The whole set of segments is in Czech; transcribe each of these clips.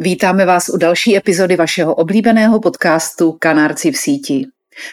Vítáme vás u další epizody vašeho oblíbeného podcastu Kanárci v síti.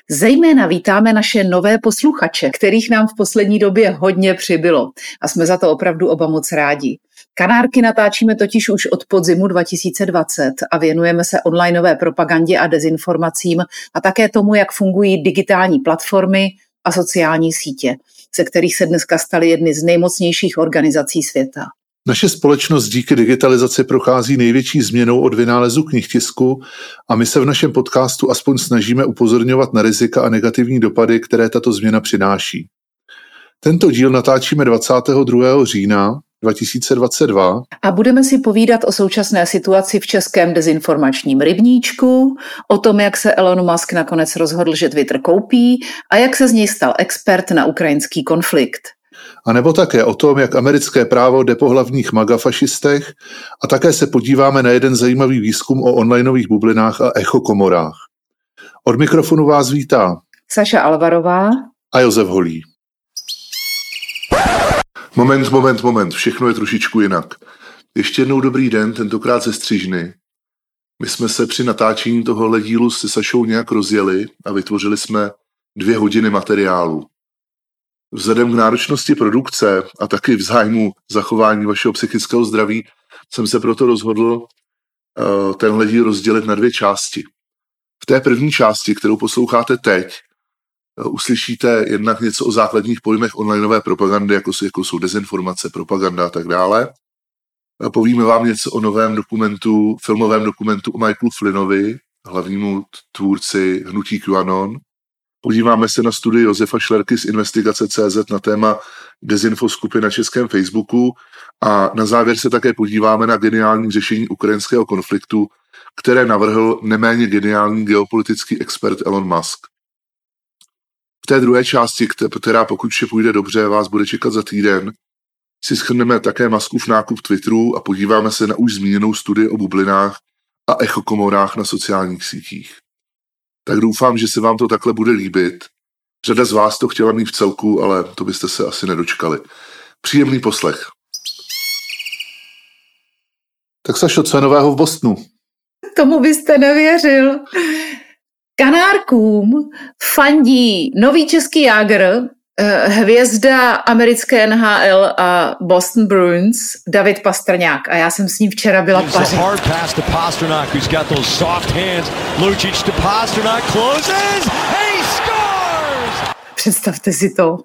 Zejména vítáme naše nové posluchače, kterých nám v poslední době hodně přibylo a jsme za to opravdu oba moc rádi. Kanárky natáčíme totiž už od podzimu 2020 a věnujeme se onlineové propagandě a dezinformacím a také tomu, jak fungují digitální platformy a sociální sítě, ze kterých se dneska staly jedny z nejmocnějších organizací světa. Naše společnost díky digitalizaci prochází největší změnou od vynálezu knihtisku a my se v našem podcastu aspoň snažíme upozorňovat na rizika a negativní dopady, které tato změna přináší. Tento díl natáčíme 22. října 2022. A budeme si povídat o současné situaci v českém dezinformačním rybníčku, o tom, jak se Elon Musk nakonec rozhodl, že Twitter koupí a jak se z něj stal expert na ukrajinský konflikt a nebo také o tom, jak americké právo jde po hlavních magafašistech a také se podíváme na jeden zajímavý výzkum o onlineových bublinách a echokomorách. Od mikrofonu vás vítá Saša Alvarová a Josef Holí. Moment, moment, moment, všechno je trošičku jinak. Ještě jednou dobrý den, tentokrát ze Střižny. My jsme se při natáčení tohohle dílu se Sašou nějak rozjeli a vytvořili jsme dvě hodiny materiálu. Vzhledem k náročnosti produkce a taky v zájmu zachování vašeho psychického zdraví jsem se proto rozhodl uh, tenhle díl rozdělit na dvě části. V té první části, kterou posloucháte teď, uh, uslyšíte jednak něco o základních pojmech onlineové propagandy, jako, jsou, jako jsou dezinformace, propaganda a tak dále. Povíme vám něco o novém dokumentu, filmovém dokumentu o Michaelu Flynnovi, hlavnímu tvůrci hnutí QAnon, Podíváme se na studii Josefa Šlerky z investigace CZ na téma dezinfo skupy na českém Facebooku a na závěr se také podíváme na geniální řešení ukrajinského konfliktu, které navrhl neméně geniální geopolitický expert Elon Musk. V té druhé části, která pokud vše půjde dobře, vás bude čekat za týden, si schrneme také Muskův nákup Twitteru a podíváme se na už zmíněnou studii o bublinách a echokomorách na sociálních sítích tak doufám, že se vám to takhle bude líbit. Řada z vás to chtěla mít v celku, ale to byste se asi nedočkali. Příjemný poslech. Tak Sašo, co je nového v Bostonu? Tomu byste nevěřil. Kanárkům fandí nový český jágr, hvězda americké NHL a Boston Bruins David Pastrňák. A já jsem s ním včera byla v Paříži. Představte si to.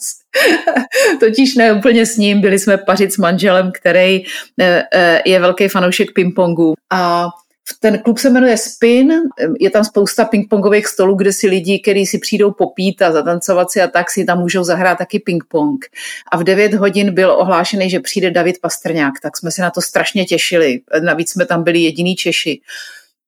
Totiž ne úplně s ním, byli jsme pařit s manželem, který eh, eh, je velký fanoušek pingpongu. A ten klub se jmenuje Spin, je tam spousta pingpongových stolů, kde si lidi, kteří si přijdou popít a zatancovat si a tak si tam můžou zahrát taky pingpong. A v 9 hodin byl ohlášený, že přijde David Pastrňák, tak jsme se na to strašně těšili. Navíc jsme tam byli jediní Češi.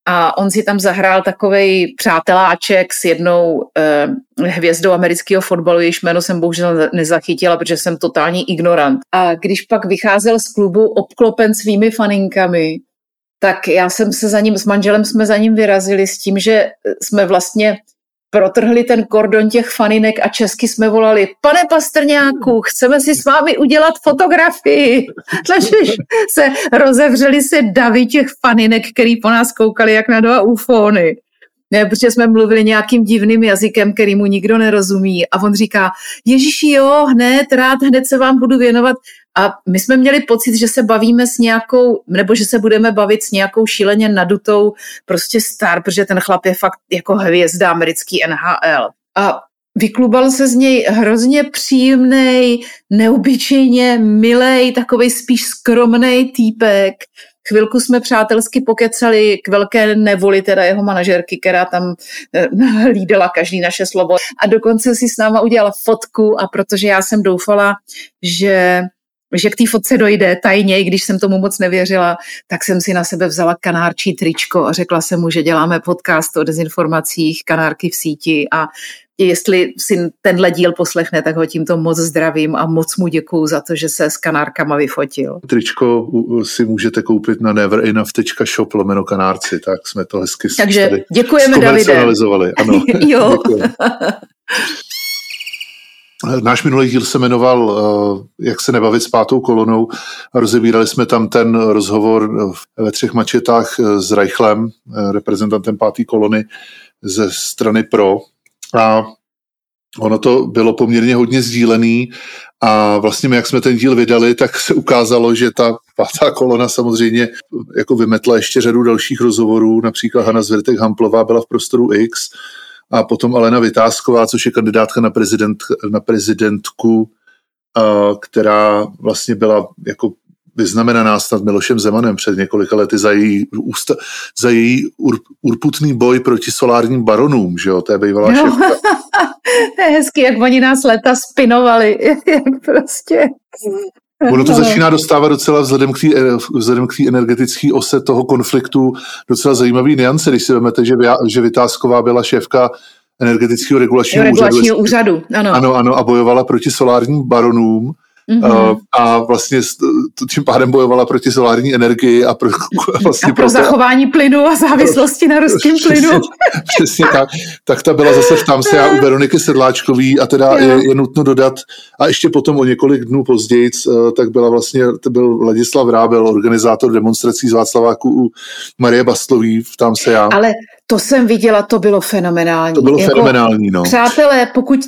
A on si tam zahrál takový přáteláček s jednou eh, hvězdou amerického fotbalu, jejíž jméno jsem bohužel nezachytila, protože jsem totální ignorant. A když pak vycházel z klubu obklopen svými faninkami, tak já jsem se za ním, s manželem jsme za ním vyrazili s tím, že jsme vlastně protrhli ten kordon těch faninek a česky jsme volali, pane Pastrňáku, chceme si s vámi udělat fotografii. Takže se rozevřeli se davy těch faninek, který po nás koukali jak na dva ufony. Ne, protože jsme mluvili nějakým divným jazykem, který mu nikdo nerozumí. A on říká, Ježíši, jo, hned, rád, hned se vám budu věnovat. A my jsme měli pocit, že se bavíme s nějakou, nebo že se budeme bavit s nějakou šíleně nadutou prostě star, protože ten chlap je fakt jako hvězda americký NHL. A vyklubal se z něj hrozně příjemný, neobyčejně milej, takový spíš skromný týpek. Chvilku jsme přátelsky pokecali k velké nevoli teda jeho manažerky, která tam eh, hlídala každý naše slovo. A dokonce si s náma udělala fotku a protože já jsem doufala, že že k té fotce dojde tajně, i když jsem tomu moc nevěřila, tak jsem si na sebe vzala kanárčí tričko a řekla jsem mu, že děláme podcast o dezinformacích, kanárky v síti a jestli si tenhle díl poslechne, tak ho tímto moc zdravím a moc mu děkuju za to, že se s kanárkama vyfotil. Tričko si můžete koupit na neverenough.shop lomeno kanárci, tak jsme to hezky Takže děkujeme, Davide. Ano, jo. Náš minulý díl se jmenoval eh, Jak se nebavit s pátou kolonou. Rozebírali jsme tam ten rozhovor ve třech mačetách eh, s Reichlem, eh, reprezentantem páté kolony ze strany PRO, a ono to bylo poměrně hodně sdílený. A vlastně my, jak jsme ten díl vydali, tak se ukázalo, že ta pátá kolona samozřejmě jako vymetla ještě řadu dalších rozhovorů, například Hanna Zvrtek Hamplová byla v prostoru X a potom Alena Vytázková, což je kandidátka na, prezident, na prezidentku, která vlastně byla jako vyznamenaná snad Milošem Zemanem před několika lety za její, ústa, za její ur, urputný boj proti solárním baronům, že jo, to je bývalá no. šéfka. to je hezky, jak oni nás leta spinovali, jak prostě... Ono to no. začíná dostávat docela vzhledem k té vzhledem k energetické ose toho konfliktu docela zajímavý niance, když si vezmete, že, že Vytázková byla šéfka energetického regulačního, regulačního úřadu. úřadu. Ano. ano, ano, a bojovala proti solárním baronům Mm-hmm. a vlastně tím pádem bojovala proti solární energii a pro, vlastně a pro, pro zachování plynu a závislosti na ruském plynu. Přesně tak. Tak ta byla zase v tam se já u Veroniky Sedláčkový a teda je, je, nutno dodat a ještě potom o několik dnů později, eh, tak byla vlastně, to byl Ladislav Rábel, organizátor demonstrací z Václaváku u Marie Bastlový v tam se já. Ale to jsem viděla, to bylo fenomenální. To bylo jako, fenomenální, no. Přátelé, pokud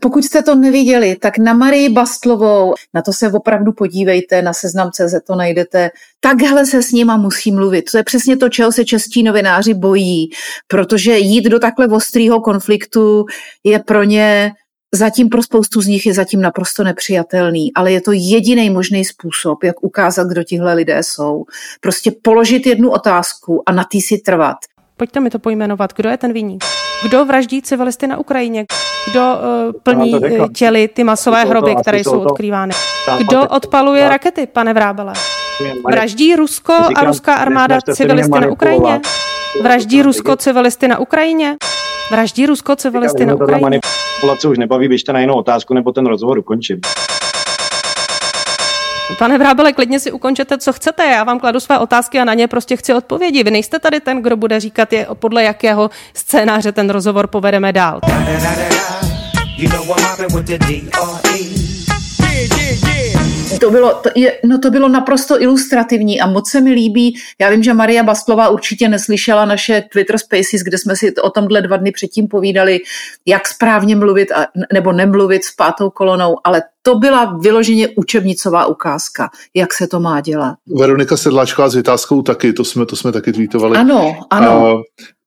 pokud jste to neviděli, tak na Marii Bastlovou, na to se opravdu podívejte, na seznam CZ to najdete. Takhle se s nima musí mluvit. To je přesně to, čeho se čestí novináři bojí, protože jít do takhle ostrého konfliktu je pro ně zatím pro spoustu z nich je zatím naprosto nepřijatelný, ale je to jediný možný způsob, jak ukázat, kdo tihle lidé jsou. Prostě položit jednu otázku a na tý si trvat. Pojďte mi to pojmenovat. Kdo je ten viník? Kdo vraždí civilisty na Ukrajině? Kdo uh, plní uh, těly ty masové hroby, které jsou odkrývány? Kdo odpaluje rakety, pane Vrábele? Vraždí Rusko a ruská armáda civilisty na Ukrajině? Vraždí Rusko civilisty na Ukrajině? Vraždí Rusko civilisty na Ukrajině? Manipulace už nebaví, běžte na jinou otázku, nebo ten rozhovor ukončím. Pane Vrábele, klidně si ukončete, co chcete. Já vám kladu své otázky a na ně prostě chci odpovědi. Vy nejste tady ten, kdo bude říkat, je, podle jakého scénáře ten rozhovor povedeme dál. To bylo, to, je, no to bylo naprosto ilustrativní a moc se mi líbí. Já vím, že Maria Bastlová určitě neslyšela naše Twitter Spaces, kde jsme si o tomhle dva dny předtím povídali, jak správně mluvit a, nebo nemluvit s pátou kolonou, ale to byla vyloženě učebnicová ukázka, jak se to má dělat. Veronika Sedláčková s vytázkou taky, to jsme, to jsme taky tweetovali. Ano, ano. A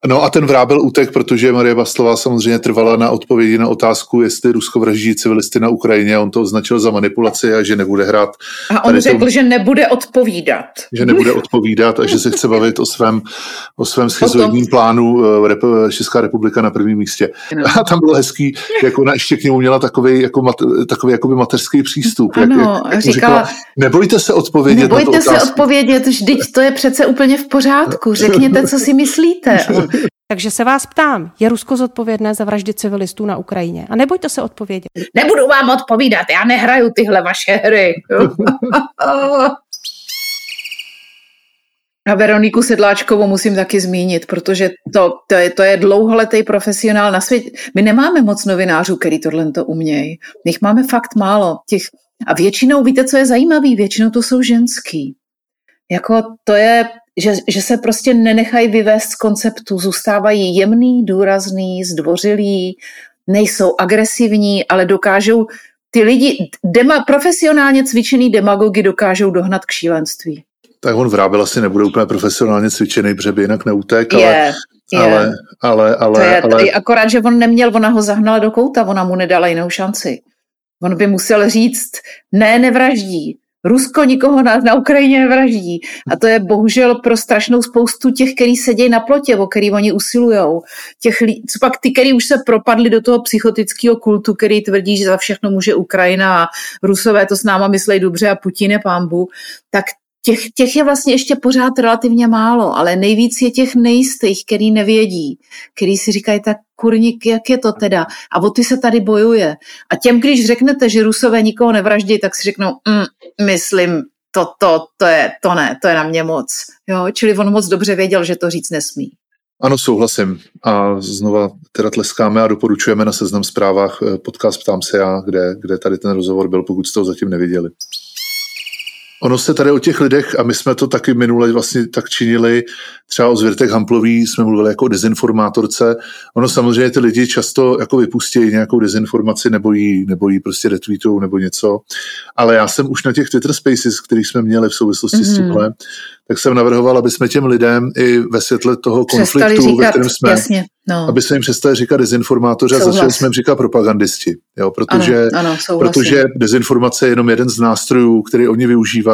No a ten vrábel utek, protože Marie Baslová samozřejmě trvala na odpovědi na otázku, jestli Rusko vraždí civilisty na Ukrajině. On to označil za manipulaci a že nebude hrát. A on řekl, to, že nebude odpovídat. Že nebude odpovídat a že se chce bavit o svém, o svém schizoidním plánu eh, Česká republika na prvním místě. A tam bylo hezký, jak ona ještě k němu měla takový, jako mat, takový jakoby mateřský přístup. Ano, jak, jak říkala, říkala, nebojte se odpovědět Nebojte na se odpovědět, vždyť to je přece úplně v pořádku. Řekněte, co si myslíte. Takže se vás ptám, je Rusko zodpovědné za vraždy civilistů na Ukrajině? A nebojte se odpovědět. Nebudu vám odpovídat, já nehraju tyhle vaše hry. A Veroniku Sedláčkovou musím taky zmínit, protože to, to, je, to je dlouholetý profesionál na světě. My nemáme moc novinářů, který tohle to umějí. Nich máme fakt málo. Těch, a většinou, víte, co je zajímavé? Většinou to jsou ženský. Jako to je že, že se prostě nenechají vyvést z konceptu, zůstávají jemný, důrazný, zdvořilý, nejsou agresivní, ale dokážou ty lidi, dema, profesionálně cvičený demagogy dokážou dohnat k šílenství. Tak on Vrábel asi nebude úplně profesionálně cvičený, protože by jinak neutek, ale, je, je. ale, ale, ale, to je, ale... Akorát, že on neměl, ona ho zahnala do kouta, ona mu nedala jinou šanci. On by musel říct, ne, nevraždí, Rusko nikoho na, na Ukrajině nevraždí. A to je bohužel pro strašnou spoustu těch, kteří sedějí na plotě, o který oni usilujou. Těch, co pak ty, kteří už se propadli do toho psychotického kultu, který tvrdí, že za všechno může Ukrajina a Rusové to s náma myslejí dobře a Putin je pámbu, tak těch, těch je vlastně ještě pořád relativně málo, ale nejvíc je těch nejistých, který nevědí, který si říkají, tak kurník, jak je to teda? A o ty se tady bojuje. A těm, když řeknete, že Rusové nikoho nevraždí, tak si řeknou, mm, myslím, to, to, to je, to ne, to je na mě moc. Jo? Čili on moc dobře věděl, že to říct nesmí. Ano, souhlasím. A znova teda tleskáme a doporučujeme na seznam zprávách eh, podcast Ptám se já, kde, kde tady ten rozhovor byl, pokud jste ho zatím neviděli. Ono se tady o těch lidech, a my jsme to taky minule vlastně tak činili, třeba o Zvěrtek Hamplový jsme mluvili jako o dezinformátorce. Ono samozřejmě ty lidi často jako vypustí nějakou dezinformaci nebo jí, nebo jí prostě retweetují nebo něco. Ale já jsem už na těch Twitter Spaces, kterých jsme měli v souvislosti mm-hmm. s mhm. tímhle, tak jsem navrhoval, aby jsme těm lidem i ve světle toho konfliktu, říkat, ve kterém jsme, jasně, no. aby se jim přestali říkat dezinformátoři a začali jsme jim říkat propagandisti. Jo, protože, ano, ano, protože dezinformace je jenom jeden z nástrojů, který oni využívají.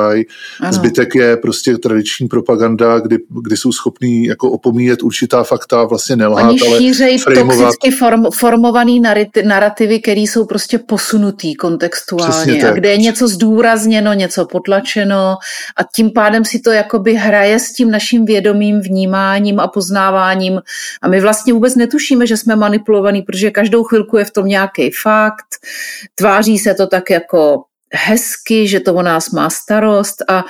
Ano. Zbytek je prostě tradiční propaganda, kdy, kdy jsou schopní jako opomíjet určitá fakta, vlastně nelhát, Oni ale šířejí toxicky form, formovaný narrativy, které jsou prostě posunutý kontextuálně. A kde je něco zdůrazněno, něco potlačeno a tím pádem si to jakoby hraje s tím naším vědomým vnímáním a poznáváním a my vlastně vůbec netušíme, že jsme manipulovaní, protože každou chvilku je v tom nějaký fakt, tváří se to tak jako hezky, že to o nás má starost a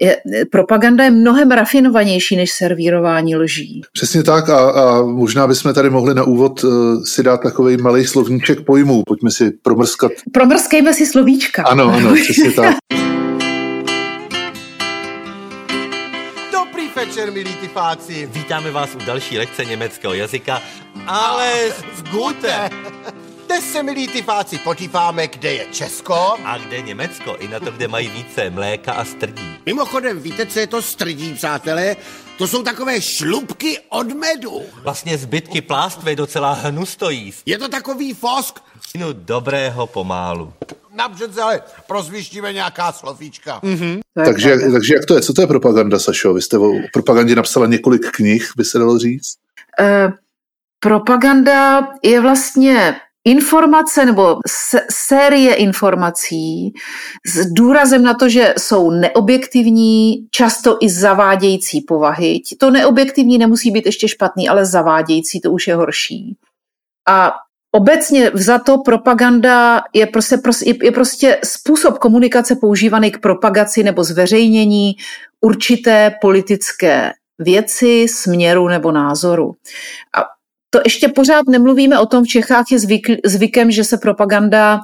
je, propaganda je mnohem rafinovanější než servírování lží. Přesně tak a, a možná bychom tady mohli na úvod uh, si dát takový malý slovníček pojmů. Pojďme si promrskat. Promrskejme si slovíčka. Ano, ano, přesně tak. Dobrý večer, milí typáci. Vítáme vás u další lekce německého jazyka, ale v Gute. Dnes se, milí typáci, podíváme, kde je Česko. A kde Německo, i na to, kde mají více mléka a strdí. Mimochodem, víte, co je to strdí, přátelé? To jsou takové šlubky od medu. Vlastně zbytky plástve docela hnusto jíst. Je to takový fosk? No dobrého pomálu. Napřed ale prozvištíme nějaká slovíčka. Mm-hmm. Takže, takže jak to je? Co to je propaganda, Sašo? Vy jste o propagandě napsala několik knih, by se dalo říct? Uh, propaganda je vlastně informace nebo série informací s důrazem na to, že jsou neobjektivní, často i zavádějící povahy. To neobjektivní nemusí být ještě špatný, ale zavádějící to už je horší. A obecně vzato propaganda je prostě, je prostě způsob komunikace používaný k propagaci nebo zveřejnění určité politické věci, směru nebo názoru. A to ještě pořád nemluvíme o tom, v Čechách je zvyk, zvykem, že se propaganda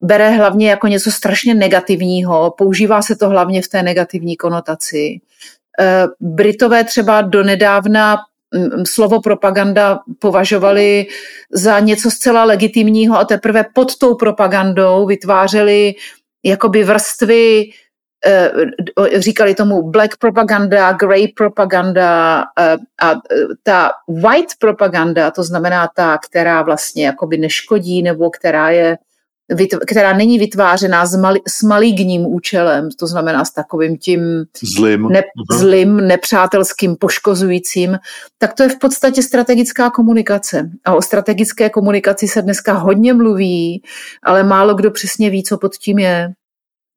bere hlavně jako něco strašně negativního, používá se to hlavně v té negativní konotaci. Eh, Britové třeba donedávna mm, slovo propaganda považovali za něco zcela legitimního a teprve pod tou propagandou vytvářeli jakoby vrstvy říkali tomu black propaganda, grey propaganda eh, a eh, ta white propaganda, to znamená ta, která vlastně jakoby neškodí nebo která je která není vytvářená s, mali, s maligním účelem, to znamená s takovým tím zlým. Ne, zlým, nepřátelským, poškozujícím, tak to je v podstatě strategická komunikace. A o strategické komunikaci se dneska hodně mluví, ale málo kdo přesně ví, co pod tím je.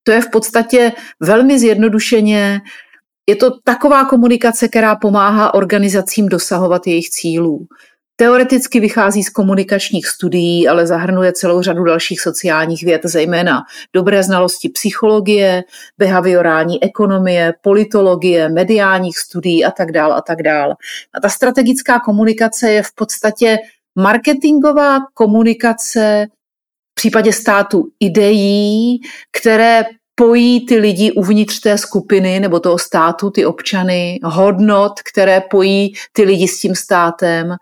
To je v podstatě velmi zjednodušeně, je to taková komunikace, která pomáhá organizacím dosahovat jejich cílů. Teoreticky vychází z komunikačních studií, ale zahrnuje celou řadu dalších sociálních věd, zejména dobré znalosti psychologie, behaviorální ekonomie, politologie, mediálních studií a tak dále a tak dále. A ta strategická komunikace je v podstatě marketingová komunikace případě státu ideí, které pojí ty lidi uvnitř té skupiny nebo toho státu, ty občany, hodnot, které pojí ty lidi s tím státem.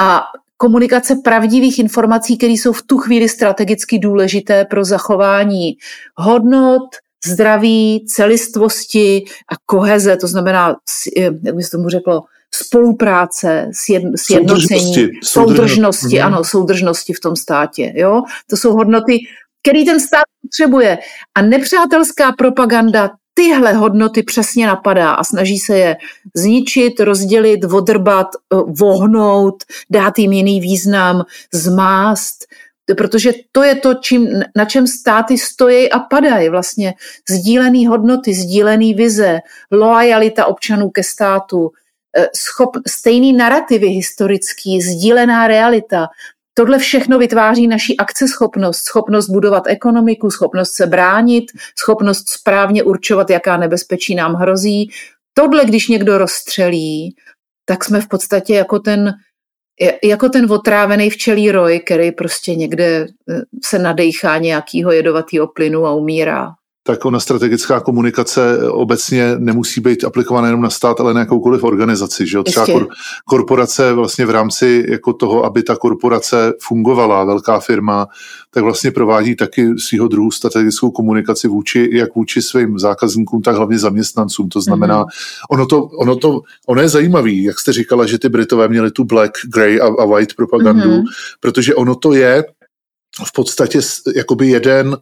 A komunikace pravdivých informací, které jsou v tu chvíli strategicky důležité pro zachování hodnot, zdraví, celistvosti a koheze, to znamená, jak by se tomu řeklo, spolupráce, sjednocení, soudržnosti, soudržnosti, soudržnosti, ano, soudržnosti v tom státě. Jo? To jsou hodnoty, který ten stát potřebuje. A nepřátelská propaganda tyhle hodnoty přesně napadá a snaží se je zničit, rozdělit, odrbat, eh, vohnout, dát jim jiný význam, zmást, protože to je to, čím, na čem státy stojí a padají. Vlastně sdílený hodnoty, sdílený vize, loajalita občanů ke státu, schop, stejný narrativy historický, sdílená realita, Tohle všechno vytváří naši akceschopnost, schopnost budovat ekonomiku, schopnost se bránit, schopnost správně určovat, jaká nebezpečí nám hrozí. Tohle, když někdo rozstřelí, tak jsme v podstatě jako ten, jako ten otrávený včelí roj, který prostě někde eh, se nadechá nějakého jedovatého plynu a umírá tak ona strategická komunikace obecně nemusí být aplikovaná jenom na stát, ale na jakoukoliv organizaci. Že Třeba kor, korporace vlastně v rámci jako toho, aby ta korporace fungovala, velká firma, tak vlastně provádí taky svého druhu strategickou komunikaci vůči, jak vůči svým zákazníkům, tak hlavně zaměstnancům. To znamená, mm-hmm. ono, to, ono, to, ono je zajímavý, jak jste říkala, že ty Britové měli tu black, grey a, a white propagandu, mm-hmm. protože ono to je v podstatě jakoby jeden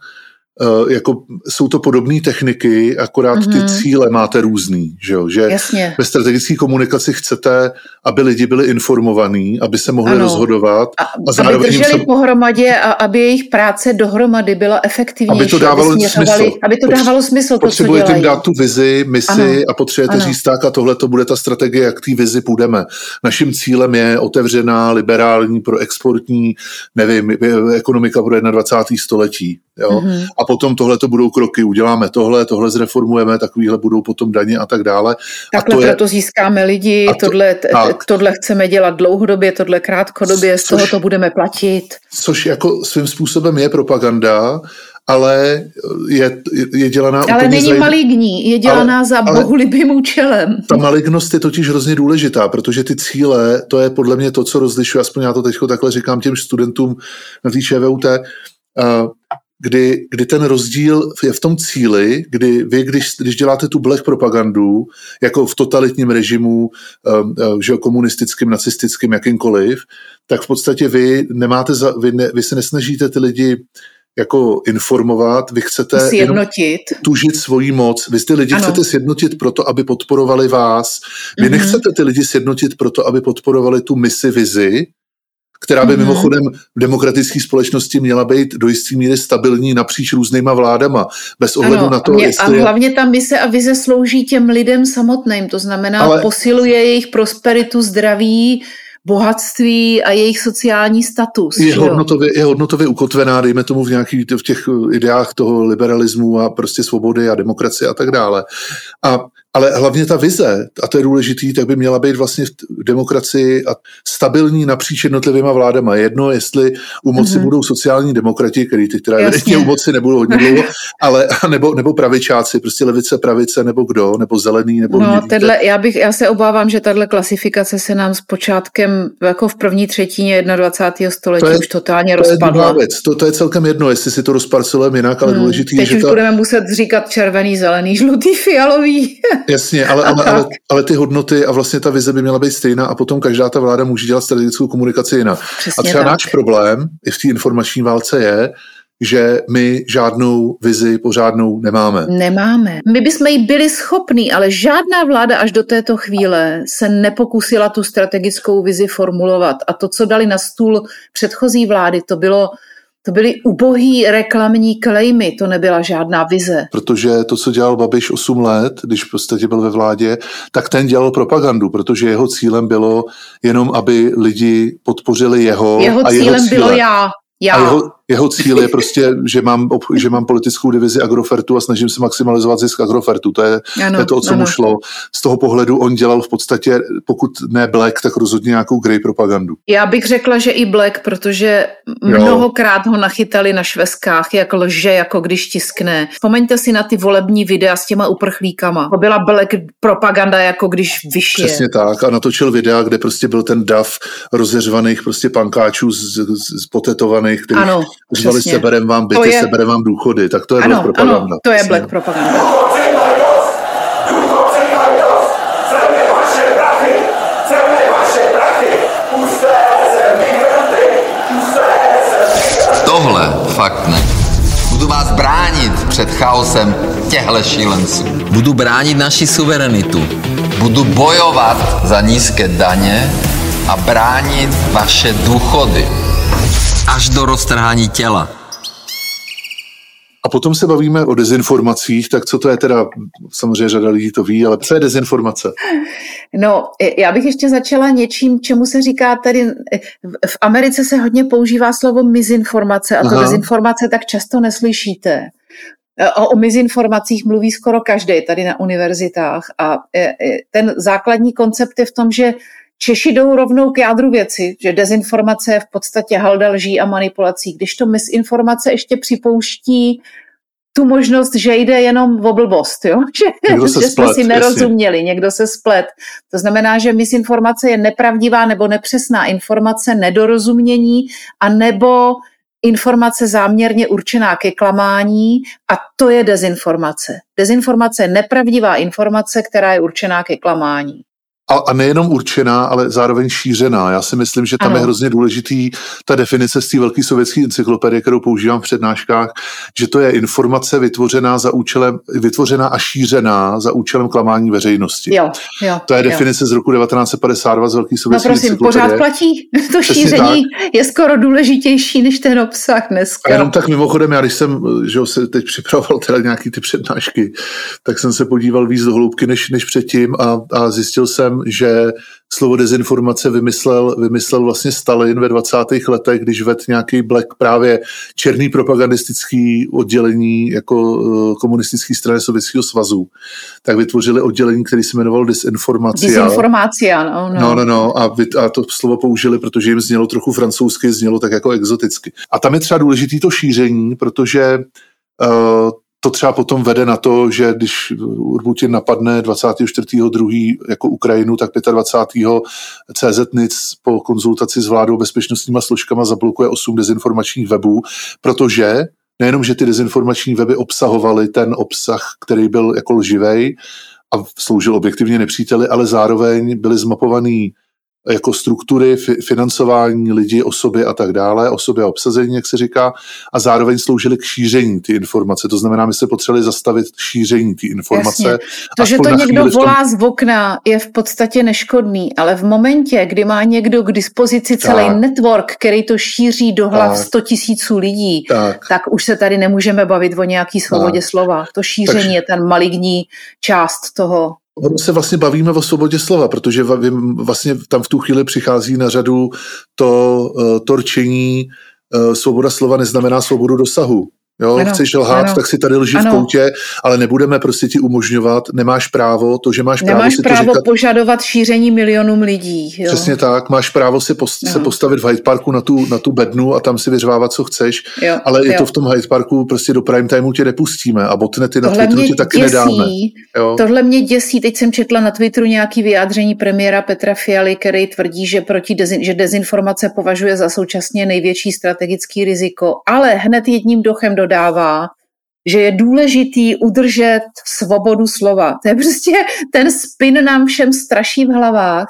jako jsou to podobné techniky, akorát mm-hmm. ty mhm. cíle máte různý, že jo? Že Jasně. ve strategické komunikaci chcete, aby lidi byli informovaní, aby se mohli ano. rozhodovat. A, a zároveň aby drželi se... pohromadě a aby jejich práce dohromady byla efektivnější. Aby to dávalo aby smysl. Aby to dávalo smysl, to, Potřebujete jim dát tu vizi, misi ano. a potřebujete ano. říct tak a tohle to bude ta strategie, jak té vizi půjdeme. Naším cílem je otevřená, liberální, pro exportní, nevím, ekonomika pro 21. století. Jo? Mm-hmm. A potom tohle to budou kroky, uděláme tohle, tohle zreformujeme, takovýhle budou potom daně a tak dále. Takhle a to proto je... získáme lidi, to, tohle, tak. tohle chceme dělat dlouhodobě, tohle krátkodobě, z toho to budeme platit. Což jako svým způsobem je propaganda, ale je, je dělaná Ale není zajím... maligní, je dělaná ale, za bohulibým účelem. Ta malignost je totiž hrozně důležitá, protože ty cíle, to je podle mě to, co rozlišuje, aspoň já to teď takhle říkám těm studentům na té ČVUT, uh, kdy, kdy ten rozdíl je v tom cíli, kdy vy, když, když děláte tu black propagandu, jako v totalitním režimu, um, uh, že komunistickým, nacistickým, jakýmkoliv, tak v podstatě vy nemáte, za, vy, ne, vy se nesnažíte ty lidi jako informovat, vy chcete sjednotit. tužit svoji moc, vy ty lidi ano. chcete sjednotit proto, aby podporovali vás, vy mm-hmm. nechcete ty lidi sjednotit proto, aby podporovali tu misi, vizi, která by mm-hmm. mimochodem v demokratické společnosti měla být do jisté míry stabilní napříč různýma vládama, bez ohledu ano, na to, mě, jestli... A hlavně ta mise a vize slouží těm lidem samotným, to znamená Ale... posiluje jejich prosperitu, zdraví, bohatství a jejich sociální status. Je hodnotově, je hodnotově ukotvená, dejme tomu v nějakých v těch ideách toho liberalismu a prostě svobody a demokracie a tak dále. A ale hlavně ta vize, a to je důležitý, tak by měla být vlastně v demokracii a stabilní napříč jednotlivýma vládama. Jedno, jestli u moci mm-hmm. budou sociální demokrati, který ty, která evidentně u moci nebudou hodně dlouho, ale nebo, nebo pravičáci, prostě levice, pravice, nebo kdo, nebo zelený, nebo No, tedle, já, bych, já se obávám, že tahle klasifikace se nám s počátkem jako v první třetině 21. století to je, už totálně to rozpadla. Je věc. To, to je celkem jedno, jestli si to rozparcelujeme jinak, ale hmm. důležitý je, že už ta... budeme muset říkat červený, zelený, žlutý, fialový. Jasně, ale, ale, ale, ale ty hodnoty a vlastně ta vize by měla být stejná a potom každá ta vláda může dělat strategickou komunikaci jinak. Přesně a třeba tak. náš problém i v té informační válce je, že my žádnou vizi pořádnou nemáme. Nemáme. My bychom ji byli schopní, ale žádná vláda až do této chvíle se nepokusila tu strategickou vizi formulovat. A to, co dali na stůl předchozí vlády, to bylo to byly ubohý reklamní klejmy, to nebyla žádná vize. Protože to, co dělal Babiš 8 let, když v podstatě byl ve vládě, tak ten dělal propagandu, protože jeho cílem bylo jenom, aby lidi podpořili jeho Jeho a cílem jeho cíle. bylo já. já. A jeho, jeho cíl je prostě, že mám, že mám politickou divizi Agrofertu a snažím se maximalizovat zisk Agrofertu. To je, ano, to, je to, o co ano. mu šlo. Z toho pohledu on dělal v podstatě, pokud ne Black, tak rozhodně nějakou grey propagandu. Já bych řekla, že i Black, protože mnohokrát ho nachytali na šveskách, jak lže, jako když tiskne. Vzpomeňte si na ty volební videa s těma uprchlíkama. To byla Black propaganda, jako když vyšje. Přesně tak. A natočil videa, kde prostě byl ten dav rozeřvaných prostě pankáčů z, z, z potetovaných, kterých ano Zvali seberem vám byty, je... seberem vám důchody, tak to je ano, black propaganda. Ano, to je black propaganda. Tohle fakt ne. chaosem těchto šílenců. Budu bránit naši suverenitu. Budu bojovat za nízké daně a bránit vaše důchody. Až do roztrhání těla. A potom se bavíme o dezinformacích, tak co to je teda, samozřejmě řada lidí to ví, ale co je dezinformace? No, já bych ještě začala něčím, čemu se říká tady, v Americe se hodně používá slovo mizinformace a to Aha. dezinformace tak často neslyšíte. O, o mizinformacích mluví skoro každý tady na univerzitách a e, e, ten základní koncept je v tom, že Češi jdou rovnou k jádru věci, že dezinformace je v podstatě halda lží a manipulací, když to misinformace ještě připouští tu možnost, že jde jenom o blbost, jo? že, že splet, jsme si nerozuměli, jasně. někdo se splet. To znamená, že misinformace je nepravdivá nebo nepřesná informace, nedorozumění a nebo informace záměrně určená ke klamání a to je dezinformace. Dezinformace je nepravdivá informace, která je určená ke klamání a, a nejenom určená, ale zároveň šířená. Já si myslím, že tam ano. je hrozně důležitý ta definice z té velké sovětské encyklopedie, kterou používám v přednáškách, že to je informace vytvořená za účelem, vytvořená a šířená za účelem klamání veřejnosti. Jo, jo, to je definice jo. z roku 1952 z velké sovětské No prosím, pořád platí. To šíření tak. je skoro důležitější než ten obsah dneska. A jenom tak mimochodem, já když jsem že se teď připravoval teda nějaký ty přednášky, tak jsem se podíval víc do hloubky než, než předtím a, a zjistil jsem, že slovo dezinformace vymyslel, vymyslel vlastně Stalin ve 20. letech, když ved nějaký black právě černý propagandistický oddělení jako eh, komunistický strany Sovětského svazu, tak vytvořili oddělení, který se jmenoval Desinformace. Desinformace, no, no. No, no, no a, vy, a to slovo použili, protože jim znělo trochu francouzsky, znělo tak jako exoticky. A tam je třeba důležitý to šíření, protože uh, to třeba potom vede na to, že když Putin napadne 24.2. jako Ukrajinu, tak 25. CZ NIC po konzultaci s vládou bezpečnostníma složkama zablokuje 8 dezinformačních webů, protože nejenom, že ty dezinformační weby obsahovaly ten obsah, který byl jako lživej a sloužil objektivně nepříteli, ale zároveň byly zmapovaný jako struktury, financování lidi, osoby a tak dále, osoby a obsazení, jak se říká, a zároveň sloužily k šíření ty informace. To znamená, my se potřebovali zastavit šíření ty informace. Jasně. To, že to někdo volá tom... z okna, je v podstatě neškodný, ale v momentě, kdy má někdo k dispozici celý tak. network, který to šíří do hlav tak. 100 tisíců lidí, tak. tak už se tady nemůžeme bavit o nějaký svobodě tak. slova. To šíření Takže... je ten maligní část toho Ono se vlastně bavíme o svobodě slova, protože vlastně tam v tu chvíli přichází na řadu to uh, torčení, uh, svoboda slova neznamená svobodu dosahu. Jo, ano, chceš lhát, ano. tak si tady lži ano. v koutě, ale nebudeme prostě ti umožňovat, nemáš právo, to, že máš Nemáš právo si právo to říkat, požadovat šíření milionům lidí. Jo. Přesně tak, máš právo si post, se postavit v Hyde Parku na tu, na tu bednu a tam si vyřvávat, co chceš, jo, ale jo. je to v tom Hyde Parku, prostě do prime timeu tě nepustíme a botnety na tohle Twitteru tě taky děsí, nedáme. Jo. Tohle mě děsí, teď jsem četla na Twitteru nějaký vyjádření premiéra Petra Fialy, který tvrdí, že, proti dezin, že dezinformace považuje za současně největší strategický riziko, ale hned jedním dochem dodává, že je důležitý udržet svobodu slova. To je prostě ten spin nám všem straší v hlavách,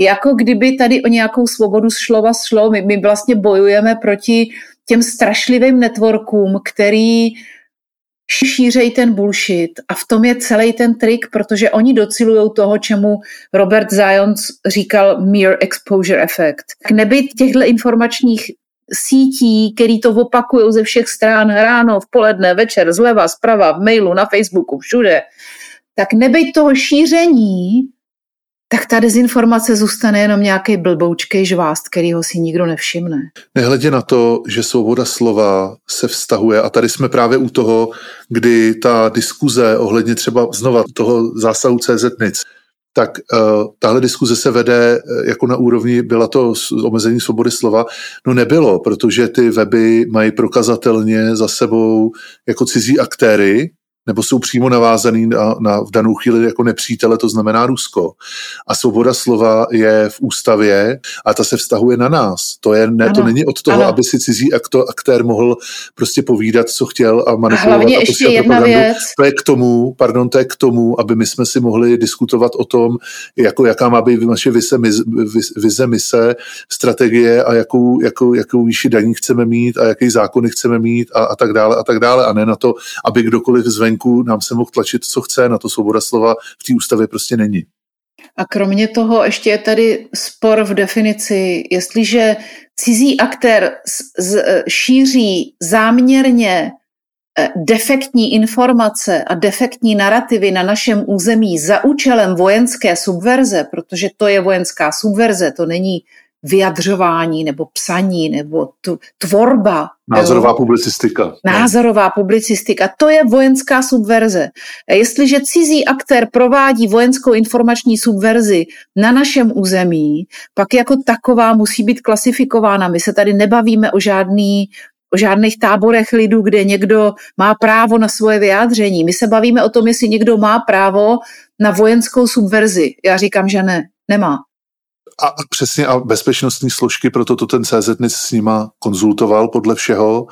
jako kdyby tady o nějakou svobodu slova šlo. My, my vlastně bojujeme proti těm strašlivým networkům, který šířej ten bullshit a v tom je celý ten trik, protože oni docilují toho, čemu Robert Zions říkal mere exposure effect. Nebyt těchto informačních sítí, který to opakují ze všech stran ráno, v poledne, večer, zleva, zprava, v mailu, na Facebooku, všude, tak nebejt toho šíření, tak ta dezinformace zůstane jenom nějaký blboučkej žvást, kterýho si nikdo nevšimne. Nehledě na to, že svoboda slova se vztahuje, a tady jsme právě u toho, kdy ta diskuze ohledně třeba znova toho zásahu CZ tak uh, tahle diskuze se vede uh, jako na úrovni, byla to omezení svobody slova, no nebylo, protože ty weby mají prokazatelně za sebou jako cizí aktéry, nebo jsou přímo navázaný na, na v danou chvíli jako nepřítele, to znamená Rusko. A svoboda slova je v ústavě a ta se vztahuje na nás. To, je, ne, to není od toho, ano. aby si cizí akto, aktér mohl prostě povídat, co chtěl a manipulovat. Hlavně a ještě jedna věc. To je k tomu, pardon, to je k tomu, aby my jsme si mohli diskutovat o tom, jako, jaká má být naše vize, vize, mise, strategie a jakou, jakou, jakou výši daní chceme mít a jaký zákony chceme mít a, a tak dále a tak dále. A ne na to, aby kdokoliv zvenku nám se mohl tlačit, co chce, na to svoboda slova v té ústavě prostě není. A kromě toho ještě je tady spor v definici, jestliže cizí aktér z, z, šíří záměrně eh, defektní informace a defektní narrativy na našem území za účelem vojenské subverze, protože to je vojenská subverze, to není vyjadřování nebo psaní nebo tu, tvorba. Názorová jo? publicistika. Názorová publicistika, to je vojenská subverze. Jestliže cizí aktér provádí vojenskou informační subverzi na našem území, pak jako taková musí být klasifikována. My se tady nebavíme o žádný o žádných táborech lidů, kde někdo má právo na svoje vyjádření. My se bavíme o tom, jestli někdo má právo na vojenskou subverzi. Já říkám, že ne, nemá a přesně a bezpečnostní složky, proto to ten CZNIC s nima konzultoval podle všeho,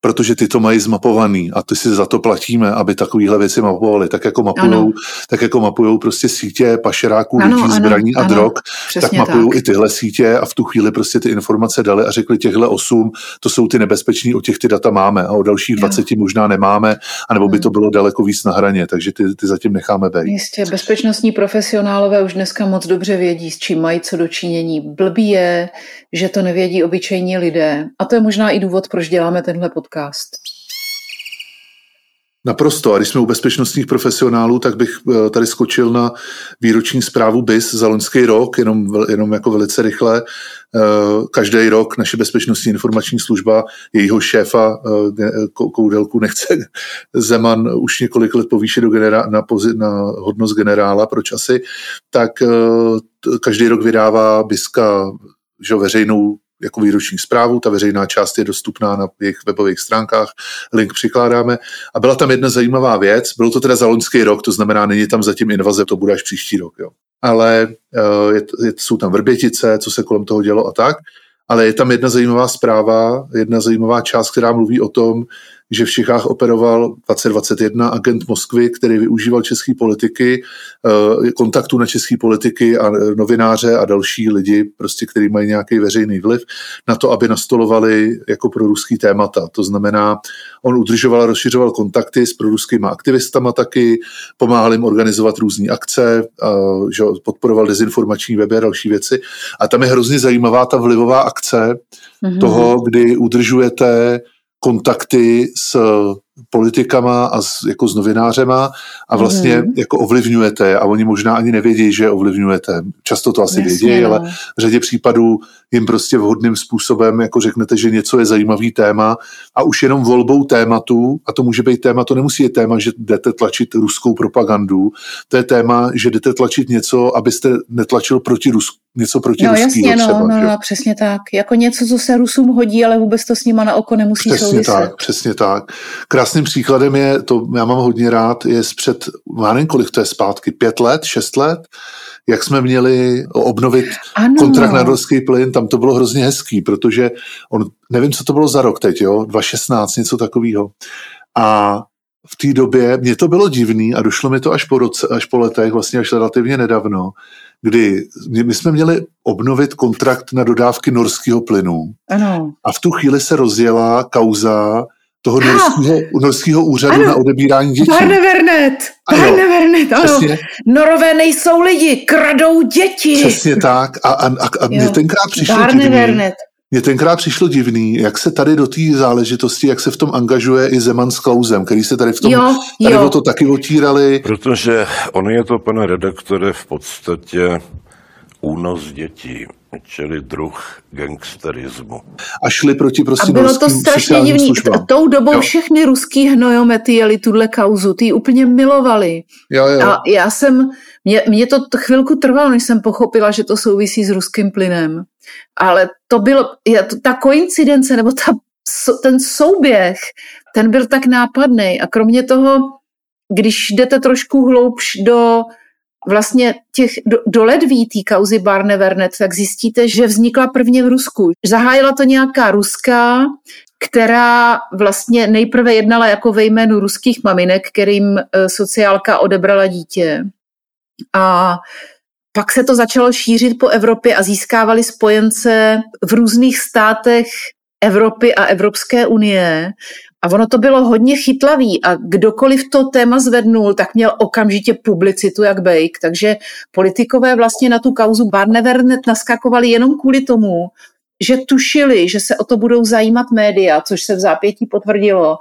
protože ty to mají zmapovaný a ty si za to platíme, aby takovéhle věci mapovali. Tak jako mapujou, tak jako mapujou prostě sítě pašeráků, ano, lidí, ano, zbraní ano, a drog, tak mapují i tyhle sítě a v tu chvíli prostě ty informace dali a řekli těchhle osm, to jsou ty nebezpeční, o těch ty data máme a o dalších 20 možná nemáme, anebo by to bylo daleko víc na hraně, takže ty, ty zatím necháme být. Jistě, bezpečnostní profesionálové už dneska moc dobře vědí, s čím mají co dočinění. Blbý je, že to nevědí obyčejní lidé. A to je možná i důvod, proč děláme tenhle podcast podcast. Naprosto. A když jsme u bezpečnostních profesionálů, tak bych eh, tady skočil na výroční zprávu BIS za loňský rok, jenom, jenom jako velice rychle. Eh, každý rok naše bezpečnostní informační služba, jejího šéfa eh, Koudelku nechce Zeman už několik let povýšit do generá- na, na hodnost generála, proč asi, tak každý rok vydává BISka že veřejnou jako výroční zprávu, ta veřejná část je dostupná na jejich webových stránkách, link přikládáme. A byla tam jedna zajímavá věc, bylo to teda za loňský rok, to znamená, není tam zatím invaze, to bude až příští rok. Jo. Ale uh, je, je, jsou tam vrbětice, co se kolem toho dělo a tak. Ale je tam jedna zajímavá zpráva, jedna zajímavá část, která mluví o tom, že v Čechách operoval 2021 agent Moskvy, který využíval české politiky, eh, kontaktu na české politiky a novináře a další lidi, prostě, kteří mají nějaký veřejný vliv, na to, aby nastolovali jako pro ruský témata. To znamená, on udržoval a rozšiřoval kontakty s proruskými aktivistama taky, pomáhal jim organizovat různé akce, že podporoval dezinformační weby a další věci. A tam je hrozně zajímavá ta vlivová akce mm-hmm. toho, kdy udržujete kontakty s politikama a s, jako s novinářema a vlastně mm. jako ovlivňujete a oni možná ani nevědí, že ovlivňujete. Často to asi Jasně, vědí, no. ale v řadě případů jim prostě vhodným způsobem jako řeknete, že něco je zajímavý téma a už jenom volbou tématu, a to může být téma, to nemusí být téma, že jdete tlačit ruskou propagandu, to je téma, že jdete tlačit něco, abyste netlačil proti Rusku, něco proti no, jasně, třeba. No, no, přesně tak. Jako něco, co se Rusům hodí, ale vůbec to s nima na oko nemusí přesně souviset. tak, přesně tak. Krásným příkladem je, to já mám hodně rád, je před, já nevím, kolik to je zpátky, pět let, šest let, jak jsme měli obnovit ano. kontrakt na ruský plyn, tam to bylo hrozně hezký, protože on, nevím, co to bylo za rok teď, jo, 2016, něco takového. A v té době, mně to bylo divný a došlo mi to až po, roce, až po letech, vlastně až relativně nedávno, kdy my jsme měli obnovit kontrakt na dodávky norského plynu. Ano. A v tu chvíli se rozjela kauza toho norského, norského úřadu ano. na odebírání dětí. Barnevernet, Barnevernet, ano. Přesně. Norové nejsou lidi, kradou děti. Přesně tak. A, a, a, a mě tenkrát přišlo divný, mně tenkrát přišlo divný, jak se tady do té záležitosti, jak se v tom angažuje i Zeman s Klausem, který se tady v tom, jo, tady jo. o to taky otírali. Protože on je to, pane redaktore, v podstatě únos dětí čili druh gangsterismu. A šli proti prostě A bylo to strašně divný. Službám. Tou dobou jo. všechny ruský hnojomety jeli tuhle kauzu, ty úplně milovali. Jo, jo. A já jsem, mě, mě to chvilku trvalo, než jsem pochopila, že to souvisí s ruským plynem. Ale to bylo, ta koincidence, nebo ta, ten souběh, ten byl tak nápadný. A kromě toho když jdete trošku hloubš do vlastně těch do, do ledví té kauzy Barne Vernet, tak zjistíte, že vznikla prvně v Rusku. Zahájila to nějaká ruská, která vlastně nejprve jednala jako ve jménu ruských maminek, kterým eh, sociálka odebrala dítě. A pak se to začalo šířit po Evropě a získávali spojence v různých státech Evropy a Evropské unie. A ono to bylo hodně chytlavý a kdokoliv to téma zvednul, tak měl okamžitě publicitu jak bejk. Takže politikové vlastně na tu kauzu Barnevernet naskakovali jenom kvůli tomu, že tušili, že se o to budou zajímat média, což se v zápětí potvrdilo.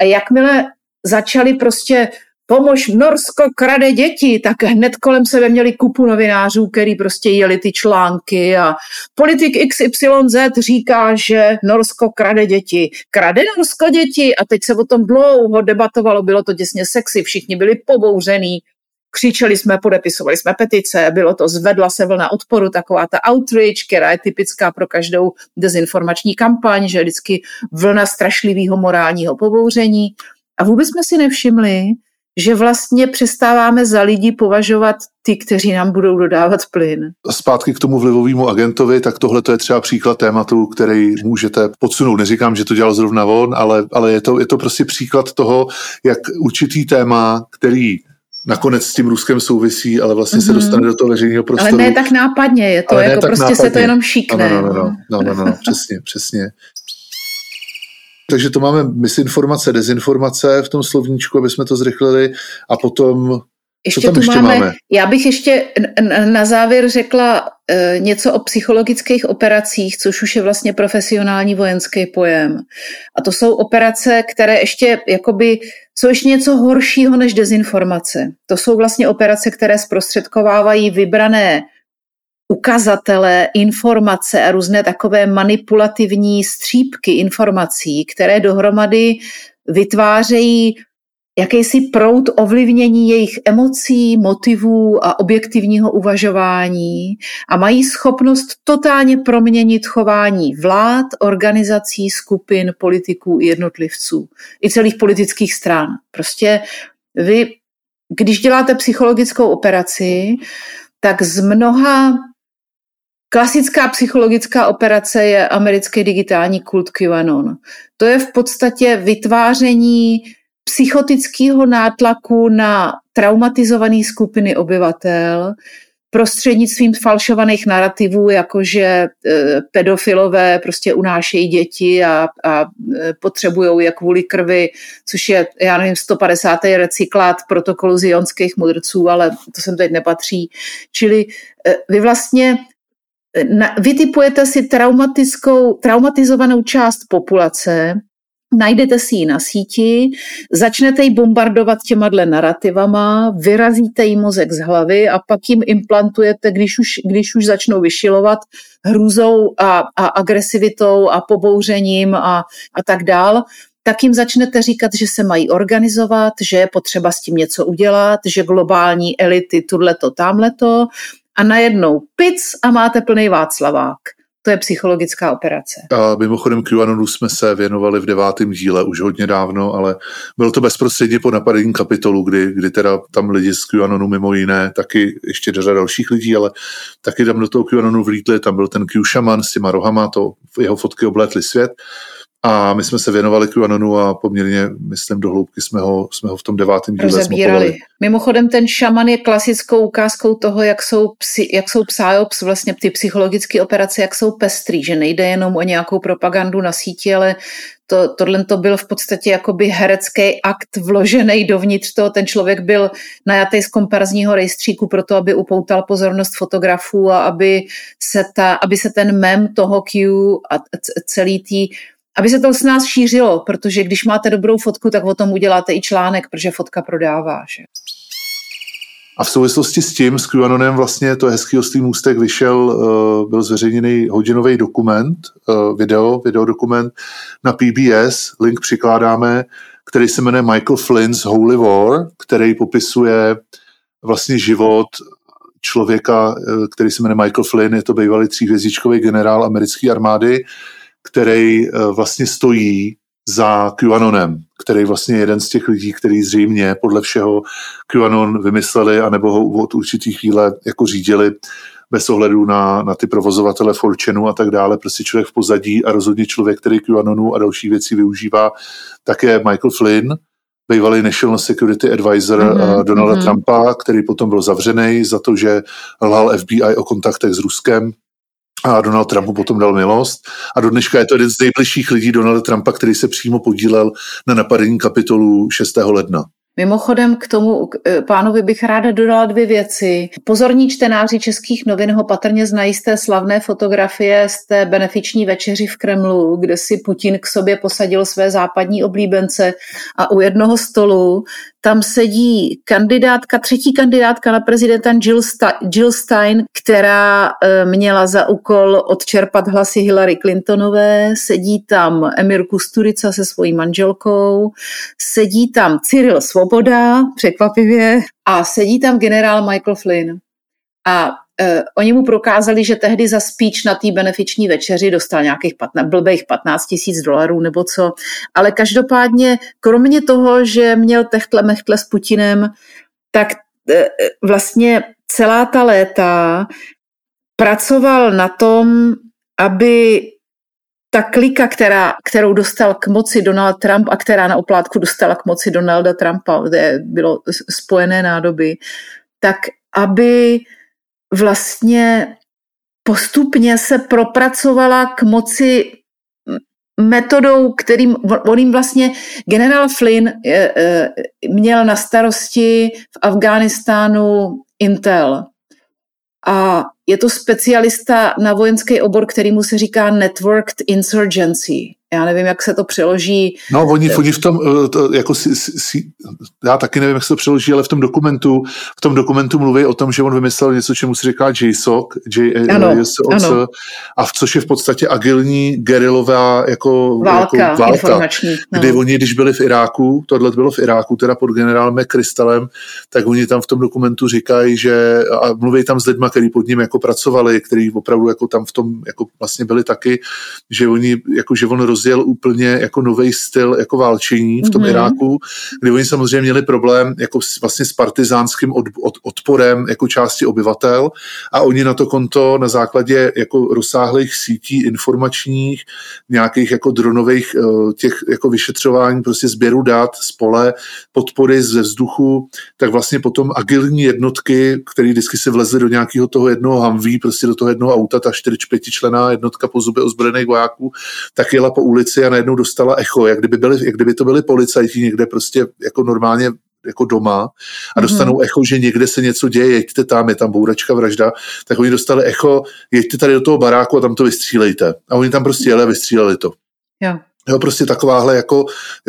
A jakmile začali prostě pomož, Norsko krade děti, tak hned kolem sebe měli kupu novinářů, který prostě jeli ty články a politik XYZ říká, že Norsko krade děti. Krade Norsko děti a teď se o tom dlouho debatovalo, bylo to děsně sexy, všichni byli pobouřený, křičeli jsme, podepisovali jsme petice, bylo to, zvedla se vlna odporu, taková ta outreach, která je typická pro každou dezinformační kampaň, že je vždycky vlna strašlivého morálního pobouření. A vůbec jsme si nevšimli, že vlastně přestáváme za lidi považovat ty, kteří nám budou dodávat plyn. Zpátky k tomu vlivovému agentovi, tak tohle to je třeba příklad tématu, který můžete podsunout. Neříkám, že to dělal zrovna on, ale, ale je, to, je to prostě příklad toho, jak určitý téma, který nakonec s tím Ruskem souvisí, ale vlastně mm-hmm. se mhm. dostane do toho veřejného prostoru. Ale ne tak nápadně, je to jako prostě nápadně. se to jenom šíkne. No, no, no, no, no, no, no, no přesně, přesně. Takže to máme misinformace, dezinformace v tom slovníčku, aby jsme to zrychlili a potom ještě Co tam tu ještě máme, máme? Já bych ještě na závěr řekla e, něco o psychologických operacích, což už je vlastně profesionální vojenský pojem. A to jsou operace, které ještě jakoby jsou ještě něco horšího než dezinformace. To jsou vlastně operace, které zprostředkovávají vybrané ukazatele, informace a různé takové manipulativní střípky informací, které dohromady vytvářejí jakýsi proud ovlivnění jejich emocí, motivů a objektivního uvažování a mají schopnost totálně proměnit chování vlád, organizací, skupin, politiků i jednotlivců, i celých politických stran. Prostě vy, když děláte psychologickou operaci, tak z mnoha Klasická psychologická operace je americký digitální kult QAnon. To je v podstatě vytváření psychotického nátlaku na traumatizované skupiny obyvatel prostřednictvím falšovaných narrativů, jakože e, pedofilové prostě unášejí děti a, a e, potřebují je kvůli krvi, což je, já nevím, 150. recyklát protokolu zionských mudrců, ale to sem teď nepatří. Čili e, vy vlastně vytipujete si traumatickou, traumatizovanou část populace, najdete si ji na síti, začnete ji bombardovat těma dle narrativama, vyrazíte jí mozek z hlavy a pak jim implantujete, když už, když už začnou vyšilovat hrůzou a, a agresivitou a pobouřením a, a tak dál, tak jim začnete říkat, že se mají organizovat, že je potřeba s tím něco udělat, že globální elity tuhle-to, tamhle-to a najednou pic a máte plný Václavák. To je psychologická operace. A mimochodem QAnonu jsme se věnovali v devátém díle už hodně dávno, ale bylo to bezprostředně po napadení kapitolu, kdy, kdy teda tam lidi z QAnonu mimo jiné, taky ještě řada dalších lidí, ale taky tam do toho QAnonu vlítli, tam byl ten Q šaman s těma rohama, to jeho fotky oblétly svět a my jsme se věnovali QAnonu a poměrně, myslím, do hloubky jsme ho, jsme ho v tom devátém díle Rozebírali. Mimochodem ten šaman je klasickou ukázkou toho, jak jsou, psi, jak jsou psyops, vlastně ty psychologické operace, jak jsou pestrý, že nejde jenom o nějakou propagandu na síti, ale to, tohle to byl v podstatě jakoby herecký akt vložený dovnitř toho. Ten člověk byl najatý z komparzního rejstříku proto, aby upoutal pozornost fotografů a aby se, ta, aby se ten mem toho Q a celý tý aby se to s nás šířilo, protože když máte dobrou fotku, tak o tom uděláte i článek, protože fotka prodává. Že? A v souvislosti s tím, s QAnonem vlastně to hezký oslý můstek vyšel, uh, byl zveřejněný hodinový dokument, uh, video, videodokument na PBS, link přikládáme, který se jmenuje Michael Flynn's Holy War, který popisuje vlastně život člověka, uh, který se jmenuje Michael Flynn, je to bývalý tříhvězdičkový generál americké armády, který eh, vlastně stojí za QAnonem, který vlastně je jeden z těch lidí, který zřejmě podle všeho QAnon vymysleli, anebo ho od určitý chvíle jako řídili bez ohledu na, na ty provozovatele Fortune a tak dále, prostě člověk v pozadí a rozhodně člověk, který QAnonu a další věci využívá, tak je Michael Flynn, bývalý National Security Advisor mm-hmm, Donalda mm-hmm. Trumpa, který potom byl zavřený za to, že lhal FBI o kontaktech s Ruskem a Donald Trumpu potom dal milost. A do dneška je to jeden z nejbližších lidí Donalda Trumpa, který se přímo podílel na napadení kapitolu 6. ledna. Mimochodem k tomu e, pánovi bych ráda dodala dvě věci. Pozorní čtenáři českých novin ho patrně znají z té slavné fotografie z té benefiční večeři v Kremlu, kde si Putin k sobě posadil své západní oblíbence a u jednoho stolu tam sedí kandidátka, třetí kandidátka na prezidenta Jill, Jill Stein, která e, měla za úkol odčerpat hlasy Hillary Clintonové, sedí tam Emir Kusturica se svojí manželkou, sedí tam Cyril Svoboda, překvapivě, a sedí tam generál Michael Flynn. A Uh, oni mu prokázali, že tehdy za speech na té benefiční večeři dostal nějakých 15, blbých 15 tisíc dolarů nebo co. Ale každopádně, kromě toho, že měl techtle mechtle s Putinem, tak uh, vlastně celá ta léta pracoval na tom, aby ta klika, která, kterou dostal k moci Donald Trump a která na oplátku dostala k moci Donalda Trumpa, kde bylo spojené nádoby, tak aby vlastně postupně se propracovala k moci metodou, kterým on jim vlastně generál Flynn je, je, měl na starosti v Afghánistánu Intel. A je to specialista na vojenský obor, který mu se říká Networked Insurgency já nevím, jak se to přeloží. No, oni, oni v tom, eh, to, jako si, si, já taky nevím, jak se to přeloží, ale v tom dokumentu, v tom dokumentu mluví o tom, že on vymyslel něco, čemu se říká JSOC, JSOC, a v což je v podstatě agilní gerilová jako válka, jako válka no. kdy oni, když byli v Iráku, tohle bylo v Iráku, teda pod generálem McChrystalem, tak oni tam v tom dokumentu říkají, že a mluví tam s lidmi, kteří pod ním jako pracovali, kteří opravdu jako tam v tom jako vlastně byli taky, že oni, jako že on roz rozjel úplně jako nový styl jako válčení v tom mm-hmm. Iráku, kdy oni samozřejmě měli problém jako s, vlastně s partizánským od, od, odporem jako části obyvatel a oni na to konto na základě jako rozsáhlých sítí informačních, nějakých jako dronových eh, těch jako vyšetřování, prostě sběru dat z pole, podpory ze vzduchu, tak vlastně potom agilní jednotky, které vždycky se vlezly do nějakého toho jednoho hamví, prostě do toho jednoho auta, ta 4-5 člená jednotka po zubě ozbrojených vojáků, tak jela po ulici a najednou dostala echo, jak kdyby, byli, jak kdyby to byli policajti někde prostě jako normálně jako doma a dostanou mm-hmm. echo, že někde se něco děje, jeďte tam, je tam bouračka, vražda, tak oni dostali echo, jeďte tady do toho baráku a tam to vystřílejte. A oni tam prostě jeli a vystříleli to. Jo. Jo, prostě takováhle jako,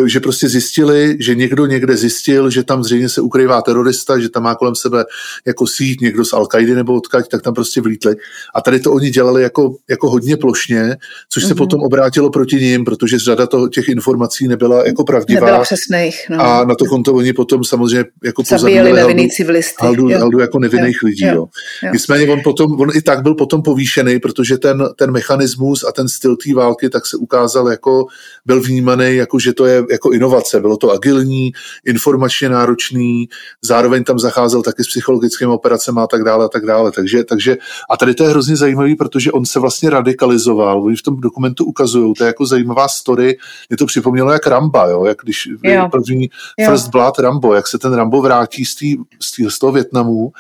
že prostě zjistili, že někdo někde zjistil, že tam zřejmě se ukrývá terorista, že tam má kolem sebe jako síť někdo z al nebo odkaď, tak tam prostě vlítli. A tady to oni dělali jako, jako hodně plošně, což mm-hmm. se mhm. potom obrátilo proti ním, protože řada toho, těch informací nebyla jako pravdivá. Nebyla přesných, no. A na to konto oni potom samozřejmě jako Zabíjeli nevinný civilisty. Haldu, haldu jako nevinných jo. lidí. Jo. Jo. Jo. Nicméně on potom, on i tak byl potom povýšený, protože ten, ten mechanismus a ten styl té války tak se ukázal jako byl vnímaný jako, že to je jako inovace. Bylo to agilní, informačně náročný, zároveň tam zacházel taky s psychologickými operacemi a tak dále a tak dále. Takže, takže a tady to je hrozně zajímavý, protože on se vlastně radikalizoval. Oni v tom dokumentu ukazují, to je jako zajímavá story. Mě to připomnělo jak Ramba, jo? jak když jo. první jo. First Blood Rambo, jak se ten Rambo vrátí z, tý, z, tý, z toho Větnamu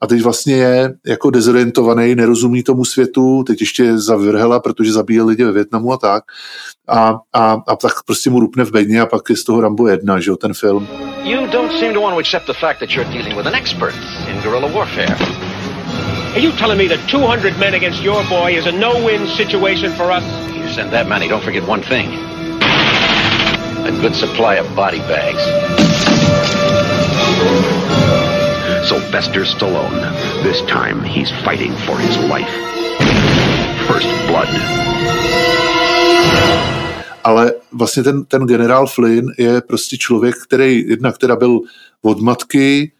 a teď vlastně je jako dezorientovaný, nerozumí tomu světu, teď ještě zavrhela, protože zabíjel lidi ve Větnamu a tak. A, a, a tak prostě mu rupne v bedně a pak je z toho Rambo jedna, že jo, ten film. You don't seem to want to accept the fact that you're dealing with an expert in guerrilla warfare. Are you telling me that 200 men against your boy is a no-win situation for us? You send that many, don't forget one thing. A good supply of body bags. Sylvester Stallone. This time he's fighting for his life. First blood. Ale vlastně ten, ten generál Flynn je prostě člověk, který jednak teda byl od matky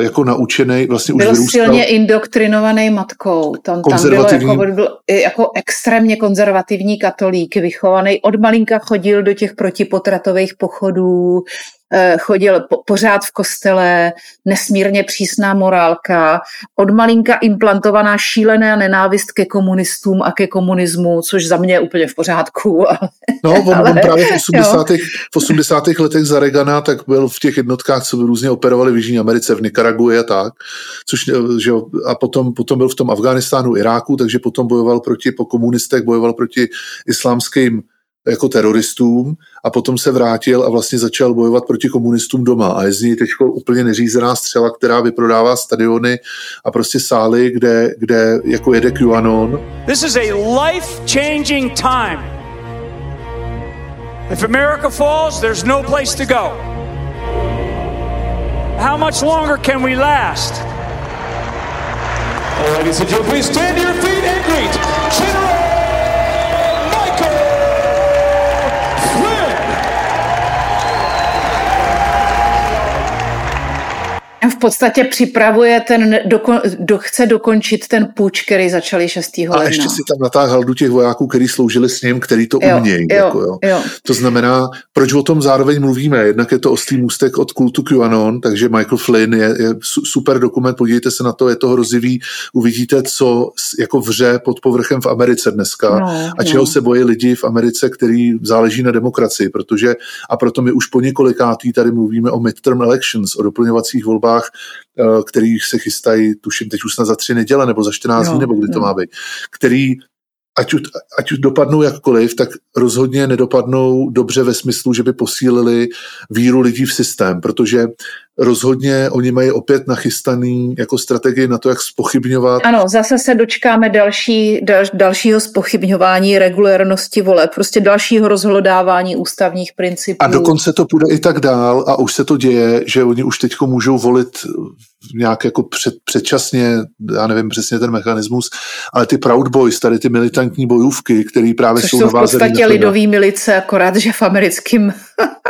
jako naučený, vlastně byl už vyrůstal. silně indoktrinovaný matkou. Tam, tam bylo jako, byl jako extrémně konzervativní katolík, vychovaný. Od malinka chodil do těch protipotratových pochodů, Eh, chodil po, pořád v kostele, nesmírně přísná morálka, od malinka implantovaná šílená nenávist ke komunistům a ke komunismu, což za mě je úplně v pořádku. Ale, no, on, ale, on právě v 80. v 80. letech za Regana tak byl v těch jednotkách, co různě operovali v Jižní Americe, v Nikaraguji a tak, což, eh, že, a potom, potom byl v tom Afganistánu, Iráku, takže potom bojoval proti, po komunistech, bojoval proti islámským jako teroristům a potom se vrátil a vlastně začal bojovat proti komunistům doma a je z ní teď úplně neřízená střela, která vyprodává stadiony a prostě sály, kde, kde jako jede QAnon. This is a life-changing time. If America falls, there's no place to go. How much longer can we last? Ladies and gentlemen, please stand to your feet and greet v podstatě připravuje ten, doko, do, chce dokončit ten půjč, který začali 6. ledna. A ještě si tam natáhl do těch vojáků, kteří sloužili s ním, který to jo, umějí. Jo, jako, jo. Jo. To znamená, proč o tom zároveň mluvíme? Jednak je to ostrý můstek od kultu QAnon, takže Michael Flynn je, je super dokument, podívejte se na to, je to hrozivý, uvidíte, co jako vře pod povrchem v Americe dneska no, a čeho no. se bojí lidi v Americe, který záleží na demokracii, protože a proto my už po několikátý tady mluvíme o midterm elections, o doplňovacích volbách volbách, eh, který se chystají, tuším, teď už snad za tři neděle nebo za 14 dní, nebo kdy to má být, který ať, ať už dopadnou jakkoliv, tak rozhodně nedopadnou dobře ve smyslu, že by posílili víru lidí v systém, protože rozhodně oni mají opět nachystaný jako strategii na to, jak spochybňovat. Ano, zase se dočkáme další, dal, dalšího spochybňování regulérnosti vole, prostě dalšího rozhlodávání ústavních principů. A dokonce to půjde i tak dál a už se to děje, že oni už teď můžou volit nějak jako před, předčasně, já nevím přesně ten mechanismus, ale ty Proud Boys, tady ty militantní bojůvky, které právě Což jsou, jsou v podstatě lidový milice, akorát, že v americkém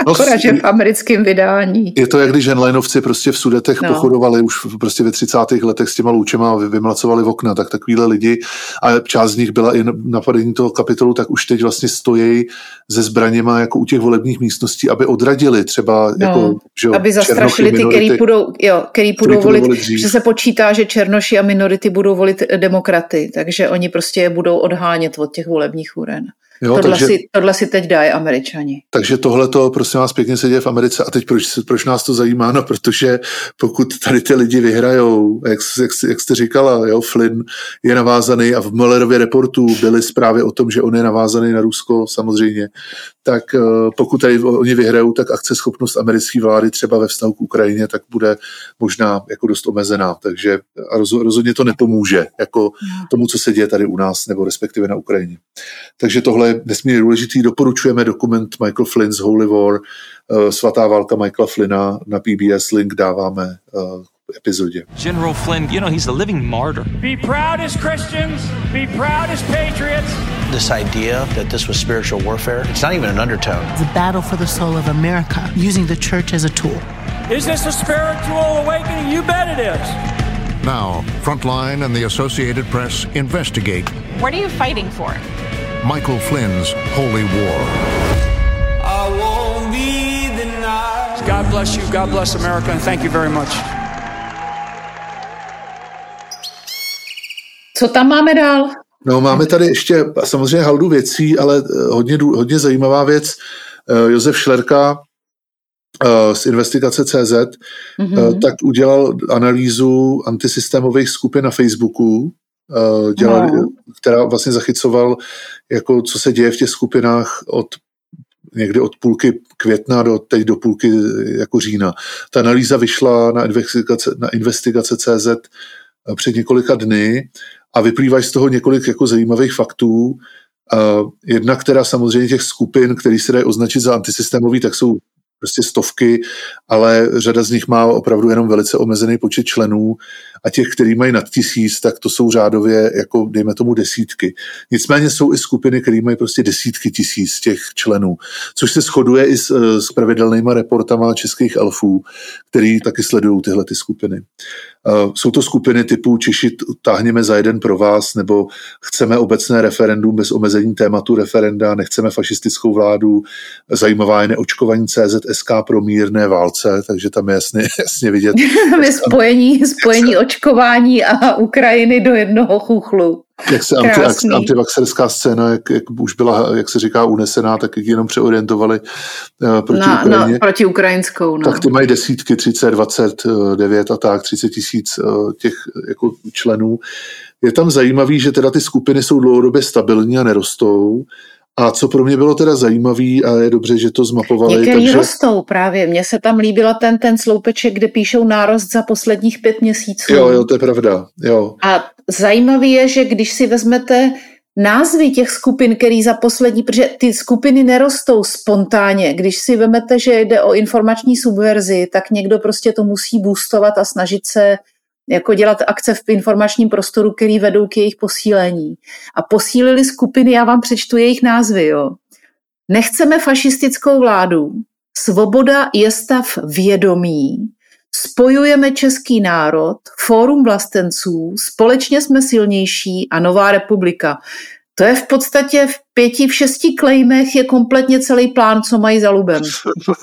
No, Akorát, že v americkém vydání. Je to, jak když ženlajnovci prostě v Sudetech no. pochodovali už prostě ve 30. letech s těma loučema a vymlacovali v okna, tak takovýhle lidi, a část z nich byla i napadení toho kapitolu, tak už teď vlastně stojí se zbraněma jako u těch volebních místností, aby odradili třeba no, jako, že jo, aby zastrašili ty, který půjdou, jo, který půjdou který volit, volit že se počítá, že černoši a minority budou volit demokraty, takže oni prostě je budou odhánět od těch volebních úren. Jo, tohle, takže, si, tohle si teď dají američani. Takže tohle to, prosím vás, pěkně se děje v Americe. A teď proč, proč nás to zajímá? No, protože pokud tady ty lidi vyhrajou, jak, jak, jak jste říkala, jo, Flynn je navázaný a v Mullerově reportu byly zprávy o tom, že on je navázaný na Rusko samozřejmě, tak eh, pokud tady oni vyhrajou, tak akceschopnost americké vlády třeba ve vztahu k Ukrajině, tak bude možná jako dost omezená. Takže a rozhodně to nepomůže jako tomu, co se děje tady u nás, nebo respektive na Ukrajině. Takže tohle je nesmírně důležitý. Doporučujeme dokument Michael Flynn's Holy War, eh, svatá válka Michaela Flynna na PBS, link dáváme eh, epizodě. General Flynn, you know, he's a living martyr. Be proud as Christians, be proud as patriots. This idea that this was spiritual warfare, it's not even an undertone. The battle for the soul of America, using the church as a tool. Is this a spiritual awakening? You bet it is. Now, Frontline and the Associated Press investigate. What are you fighting for? Michael Flynn's Holy War. God bless you, God bless America, and thank you very much. Co tam máme dál? No, máme tady ještě samozřejmě haldu věcí, ale eh, hodně, hodně zajímavá věc. Eh, Josef Šlerka eh, z investigace CZ mm-hmm. tak udělal analýzu antisystémových skupin na Facebooku, dělal, no. která vlastně zachycoval, jako co se děje v těch skupinách od někdy od půlky května do teď do půlky jako října. Ta analýza vyšla na investigace, na investigace CZ před několika dny a vyplývají z toho několik jako zajímavých faktů. Jedna, která samozřejmě těch skupin, které se dají označit za antisystémový, tak jsou prostě stovky, ale řada z nich má opravdu jenom velice omezený počet členů a těch, který mají nad tisíc, tak to jsou řádově, jako dejme tomu desítky. Nicméně jsou i skupiny, které mají prostě desítky tisíc těch členů, což se shoduje i s, s pravidelnýma reportama českých elfů, který taky sledují tyhle ty skupiny. Jsou to skupiny typu Češi táhněme za jeden pro vás, nebo chceme obecné referendum bez omezení tématu referenda, nechceme fašistickou vládu, zajímavá je neočkovaní CZSK pro mírné válce, takže tam je jasně, jasně vidět. je spojení, spojení očkování a Ukrajiny do jednoho chuchlu. Jak se anti, antivaxerská scéna, jak, jak už byla, jak se říká, unesená, tak jak jenom přeorientovali uh, proti na, Ukrajině. Na, proti ukrajinskou, no. Tak ty mají desítky, 30, 29 a tak, 30 tisíc uh, těch jako členů. Je tam zajímavý, že teda ty skupiny jsou dlouhodobě stabilní a nerostou, a co pro mě bylo teda zajímavé, a je dobře, že to zmapovali. Některý takže... rostou právě. Mně se tam líbila ten, ten sloupeček, kde píšou nárost za posledních pět měsíců. Jo, jo, to je pravda. Jo. A zajímavý je, že když si vezmete názvy těch skupin, který za poslední, protože ty skupiny nerostou spontánně. Když si vemete, že jde o informační subverzi, tak někdo prostě to musí boostovat a snažit se jako dělat akce v informačním prostoru, který vedou k jejich posílení. A posílili skupiny, já vám přečtu jejich názvy, jo. Nechceme fašistickou vládu, svoboda je stav vědomí, spojujeme český národ, fórum vlastenců, společně jsme silnější a nová republika. To je v podstatě v pěti, v šesti klejmech je kompletně celý plán, co mají za lubem.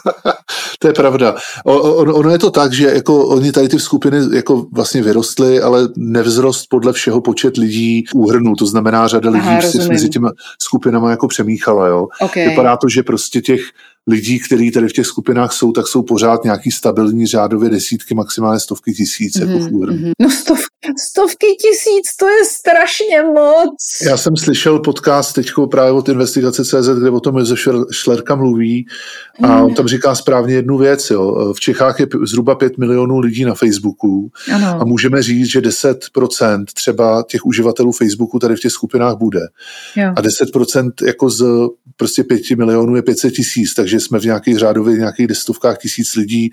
to je pravda. On, ono je to tak, že jako oni tady ty skupiny jako vlastně vyrostly, ale nevzrost podle všeho počet lidí úhrnů. To znamená, řada lidí Aha, si mezi těma skupinama jako přemíchala. Jo. Okay. Vypadá to, že prostě těch lidí, kteří tady v těch skupinách jsou, tak jsou pořád nějaký stabilní řádově desítky, maximálně stovky tisíc mm-hmm, jako v úhrnu. Mm-hmm. No stov, stovky tisíc, to je strašně moc. Já jsem slyšel podcast teďko právě od investigace CZ, kde o tom Josef Šlerka mluví a mm. on tam říká správně jednu věc. Jo. V Čechách je zhruba 5 milionů lidí na Facebooku ano. a můžeme říct, že 10% třeba těch uživatelů Facebooku tady v těch skupinách bude. Jo. A 10% jako z prostě 5 milionů je 500 tisíc, takže jsme v nějakých řádově nějakých destovkách tisíc lidí,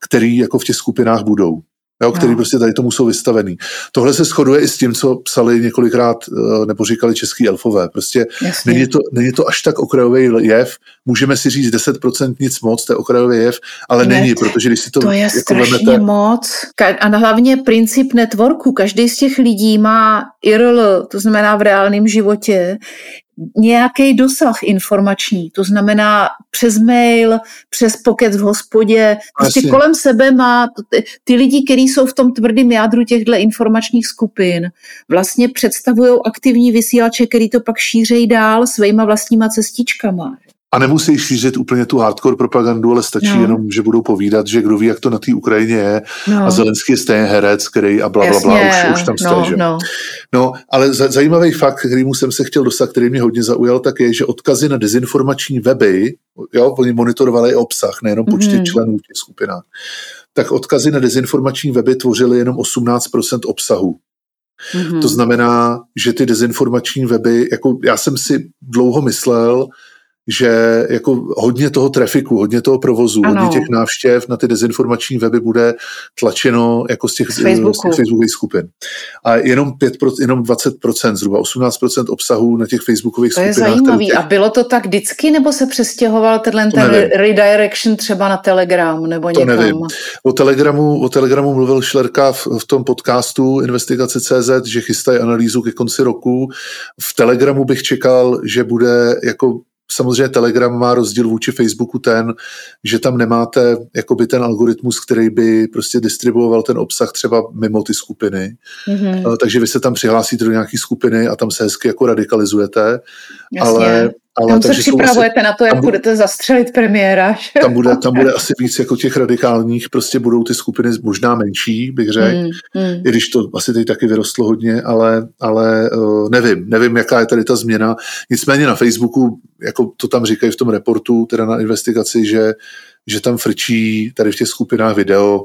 který jako v těch skupinách budou jo, který no. prostě tady tomu jsou vystavený. Tohle se shoduje i s tím, co psali několikrát eh, nebo říkali český elfové. Prostě není to, není to až tak okrajový jev. Můžeme si říct 10% nic moc, to je okrajový jev, ale ne, není, protože když si to To je jako strašně vemete, moc. A hlavně princip networku. Každý z těch lidí má IRL, to znamená v reálném životě, nějaký dosah informační, to znamená přes mail, přes pocket v hospodě, prostě Asi. kolem sebe má ty, ty lidi, kteří jsou v tom tvrdém jádru těchto informačních skupin, vlastně představují aktivní vysílače, který to pak šířejí dál svýma vlastníma cestičkama. A nemusí šířit úplně tu hardcore propagandu, ale stačí no. jenom, že budou povídat, že kdo ví, jak to na té Ukrajině je. No. A Zelenský je stejně herec, který a bla, bla, bla, už, už tam no, že? No. no, ale zajímavý fakt, kterýmu jsem se chtěl dostat, který mě hodně zaujal, tak je, že odkazy na dezinformační weby, jo, oni monitorovali obsah, nejenom počty mm. členů v těch skupinách, tak odkazy na dezinformační weby tvořily jenom 18% obsahu. Mm-hmm. To znamená, že ty dezinformační weby, jako já jsem si dlouho myslel, že jako hodně toho trafiku, hodně toho provozu, ano. hodně těch návštěv na ty dezinformační weby bude tlačeno jako z těch, z těch facebookových skupin. A jenom 5%, jenom 20%, zhruba 18% obsahu na těch facebookových to skupinách. To je zajímavý. Těch... A bylo to tak vždycky, nebo se přestěhoval tenhle ten redirection třeba na Telegram nebo to někam? nevím. O Telegramu, o Telegramu mluvil Šlerka v, v tom podcastu Investigace CZ, že chystají analýzu ke konci roku. V Telegramu bych čekal, že bude jako Samozřejmě Telegram má rozdíl vůči Facebooku ten, že tam nemáte jakoby ten algoritmus, který by prostě distribuoval ten obsah třeba mimo ty skupiny. Mm-hmm. Takže vy se tam přihlásíte do nějaké skupiny a tam se hezky jako radikalizujete. Jasně. Ale ale tam se připravujete asi, na to, jak bude, budete zastřelit premiéra. Že? Tam bude, tam bude asi víc jako těch radikálních, prostě budou ty skupiny možná menší, bych řekl, mm, mm. i když to asi teď taky vyrostlo hodně, ale, ale uh, nevím, nevím, jaká je tady ta změna. Nicméně na Facebooku, jako to tam říkají v tom reportu, teda na investigaci, že, že tam frčí tady v těch skupinách video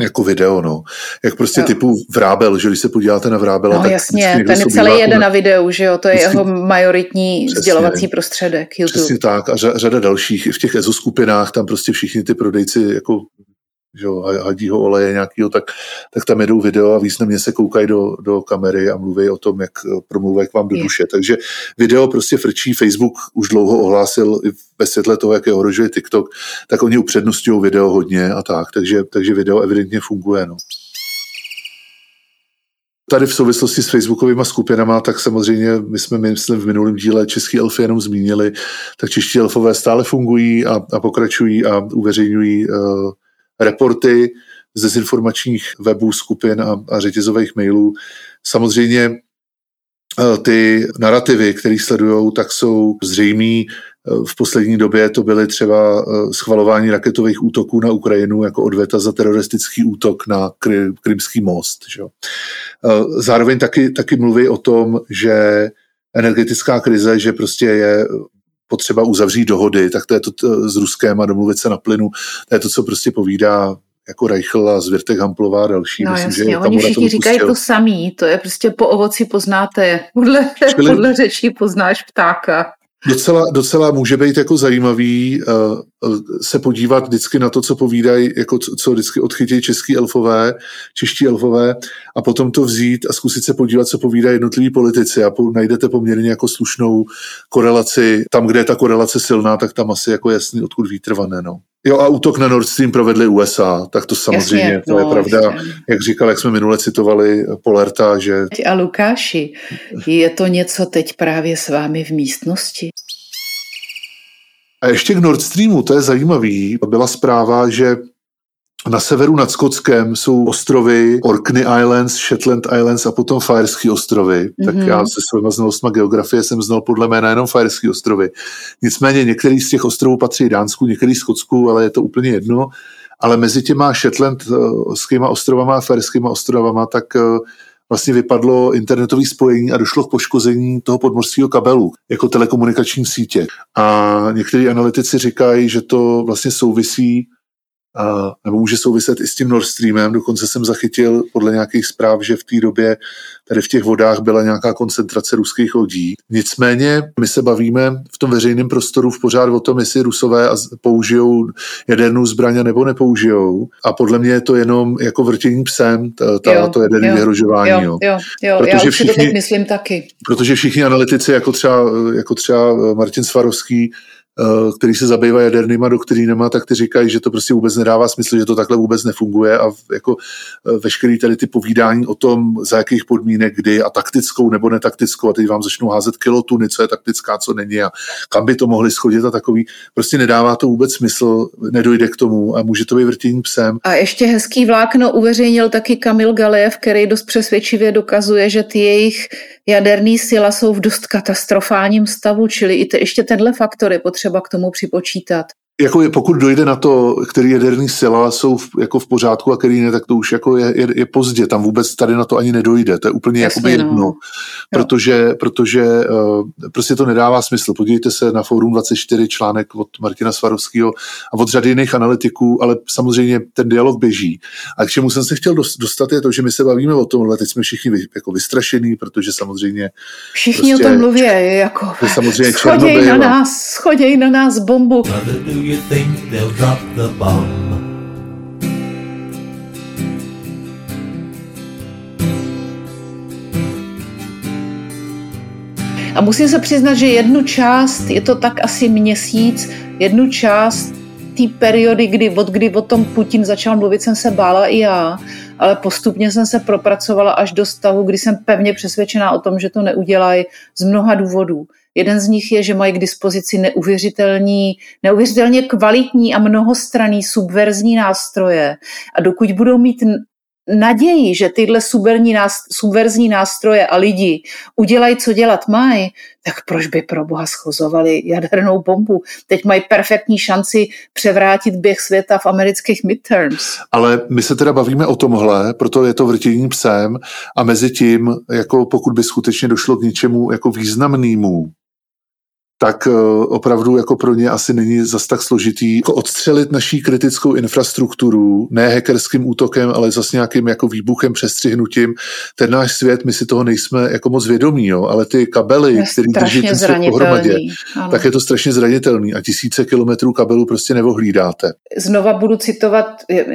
jako video, no. Jak prostě jo. typu Vrábel, že když se podíváte na Vrábela, no, tak jasně, ten je celý jeden na videu, že jo, to je vždycky, jeho majoritní přesně, sdělovací prostředek YouTube. Přesně tak a řada dalších, i v těch EZO skupinách tam prostě všichni ty prodejci jako že jo, hadího oleje nějakého, tak, tak tam jedou video a významně se koukají do, do kamery a mluví o tom, jak promluvají k vám do duše. Takže video prostě frčí, Facebook už dlouho ohlásil ve světle toho, jak je ohrožuje TikTok, tak oni upřednostňují video hodně a tak, takže, takže video evidentně funguje. No tady v souvislosti s facebookovými skupinama, tak samozřejmě my jsme, myslím, v minulém díle Český elfy jenom zmínili, tak čeští elfové stále fungují a, a pokračují a uveřejňují uh, reporty z dezinformačních webů, skupin a, a řetězových mailů. Samozřejmě uh, ty narrativy, které sledují, tak jsou zřejmý v poslední době to byly třeba eh, schvalování raketových útoků na Ukrajinu jako odveta za teroristický útok na Krymský most. Že? Zároveň taky, taky mluví o tom, že energetická krize, že prostě je potřeba uzavřít dohody, tak to je to s Ruskem a domluvit se na plynu, to je to, co prostě povídá jako Reichl a Zvěrtek Hamplová a další. No Myslím, jasně, že oni všichni říkají to samý, to je prostě po ovoci poznáte, podle, Čili... podle řečí poznáš ptáka docela, docela může být jako zajímavý uh, se podívat vždycky na to, co povídají, jako co, co vždycky odchytí český elfové, čeští elfové a potom to vzít a zkusit se podívat, co povídají jednotliví politici a po, najdete poměrně jako slušnou korelaci. Tam, kde je ta korelace silná, tak tam asi jako jasný, odkud vítr vane, no. Jo a útok na Nord Stream provedli USA, tak to samozřejmě, Jasně, to no, je pravda. Jasně. Jak říkal, jak jsme minule citovali Polerta, že... A Lukáši, je to něco teď právě s vámi v místnosti? A ještě k Nord Streamu, to je zajímavý. Byla zpráva, že na severu nad Skotskem jsou ostrovy Orkney Islands, Shetland Islands a potom Fajerské ostrovy. Mm-hmm. Tak mhm. já se svýma znalostma geografie jsem znal podle jména jenom Fajerské ostrovy. Nicméně některý z těch ostrovů patří Dánsku, některý Skotsku, ale je to úplně jedno. Ale mezi těma Shetlandskýma ostrovama a Fajerskýma ostrovama tak eh, vlastně vypadlo internetové spojení a došlo k poškození toho podmořského kabelu jako telekomunikační sítě. A někteří analytici říkají, že to vlastně souvisí a, nebo může souviset i s tím Nord Streamem. Dokonce jsem zachytil podle nějakých zpráv, že v té době tady v těch vodách byla nějaká koncentrace ruských lodí. Nicméně my se bavíme v tom veřejném prostoru v pořád o tom, jestli rusové použijou jadernou zbraň nebo nepoužijou. A podle mě je to jenom jako vrtění psem, ta, to jaderné vyhrožování. Jo, jo, jo, jo protože já všichni, to tak myslím taky. Protože všichni analytici, jako třeba, jako třeba Martin Svarovský, který se zabývá jadernýma doktrínama, tak ty říkají, že to prostě vůbec nedává smysl, že to takhle vůbec nefunguje a jako eh, veškerý tady ty povídání o tom, za jakých podmínek, kdy a taktickou nebo netaktickou a teď vám začnou házet kilotuny, co je taktická, co není a kam by to mohli schodit a takový, prostě nedává to vůbec smysl, nedojde k tomu a může to být vrtění psem. A ještě hezký vlákno uveřejnil taky Kamil Galejev, který dost přesvědčivě dokazuje, že ty jejich jaderný síla jsou v dost katastrofálním stavu, čili i te, ještě tenhle faktor je potřeba k tomu připočítat jako je, pokud dojde na to, který jaderný sila jsou v, jako v pořádku a který ne, tak to už jako je, je, je pozdě. Tam vůbec tady na to ani nedojde. To je úplně Jasně, jakoby no. jedno. Protože, protože uh, prostě to nedává smysl. Podívejte se na Forum 24 článek od Martina Svarovského a od řady jiných analytiků, ale samozřejmě ten dialog běží. A k čemu jsem se chtěl dostat je to, že my se bavíme o tomhle, teď jsme všichni vy, jako vystrašení, protože samozřejmě... Všichni prostě, o tom mluví, jako samozřejmě schoděj na nás, schoděj na nás bombu you think they'll drop the bomb? A musím se přiznat, že jednu část, je to tak asi měsíc, jednu část té periody, kdy od kdy o tom Putin začal mluvit, jsem se bála i já, ale postupně jsem se propracovala až do stavu, kdy jsem pevně přesvědčená o tom, že to neudělají z mnoha důvodů. Jeden z nich je, že mají k dispozici neuvěřitelní, neuvěřitelně kvalitní a mnohostranný subverzní nástroje. A dokud budou mít naději, že tyhle subverzní nástroje a lidi udělají, co dělat mají, tak proč by pro boha schozovali jadernou bombu? Teď mají perfektní šanci převrátit běh světa v amerických midterms. Ale my se teda bavíme o tomhle, proto je to vrtění psem a mezi tím, jako pokud by skutečně došlo k něčemu jako významnému, tak eh, opravdu jako pro ně asi není zas tak složitý jako odstřelit naší kritickou infrastrukturu, ne hackerským útokem, ale zase nějakým jako výbuchem, přestřihnutím. Ten náš svět, my si toho nejsme jako moc vědomí, jo, ale ty kabely, které drží ten svět pohromadě, ano. tak je to strašně zranitelný a tisíce kilometrů kabelů prostě nevohlídáte. Znova budu citovat,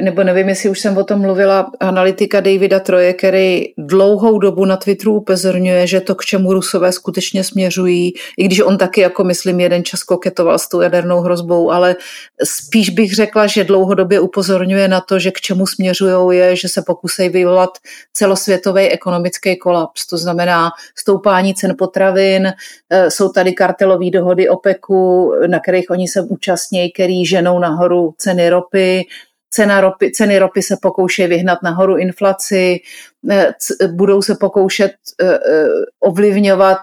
nebo nevím, jestli už jsem o tom mluvila, analytika Davida Troje, který dlouhou dobu na Twitteru upozorňuje, že to, k čemu Rusové skutečně směřují, i když on taky jako myslím jeden čas koketoval s tou jadernou hrozbou, ale spíš bych řekla, že dlouhodobě upozorňuje na to, že k čemu směřují je, že se pokusí vyvolat celosvětový ekonomický kolaps. To znamená stoupání cen potravin, eh, jsou tady kartelové dohody OPECu, na kterých oni se účastní, který ženou nahoru ceny ropy, Cena ropy, ceny ropy se pokoušejí vyhnat nahoru inflaci, budou se pokoušet eh, eh, ovlivňovat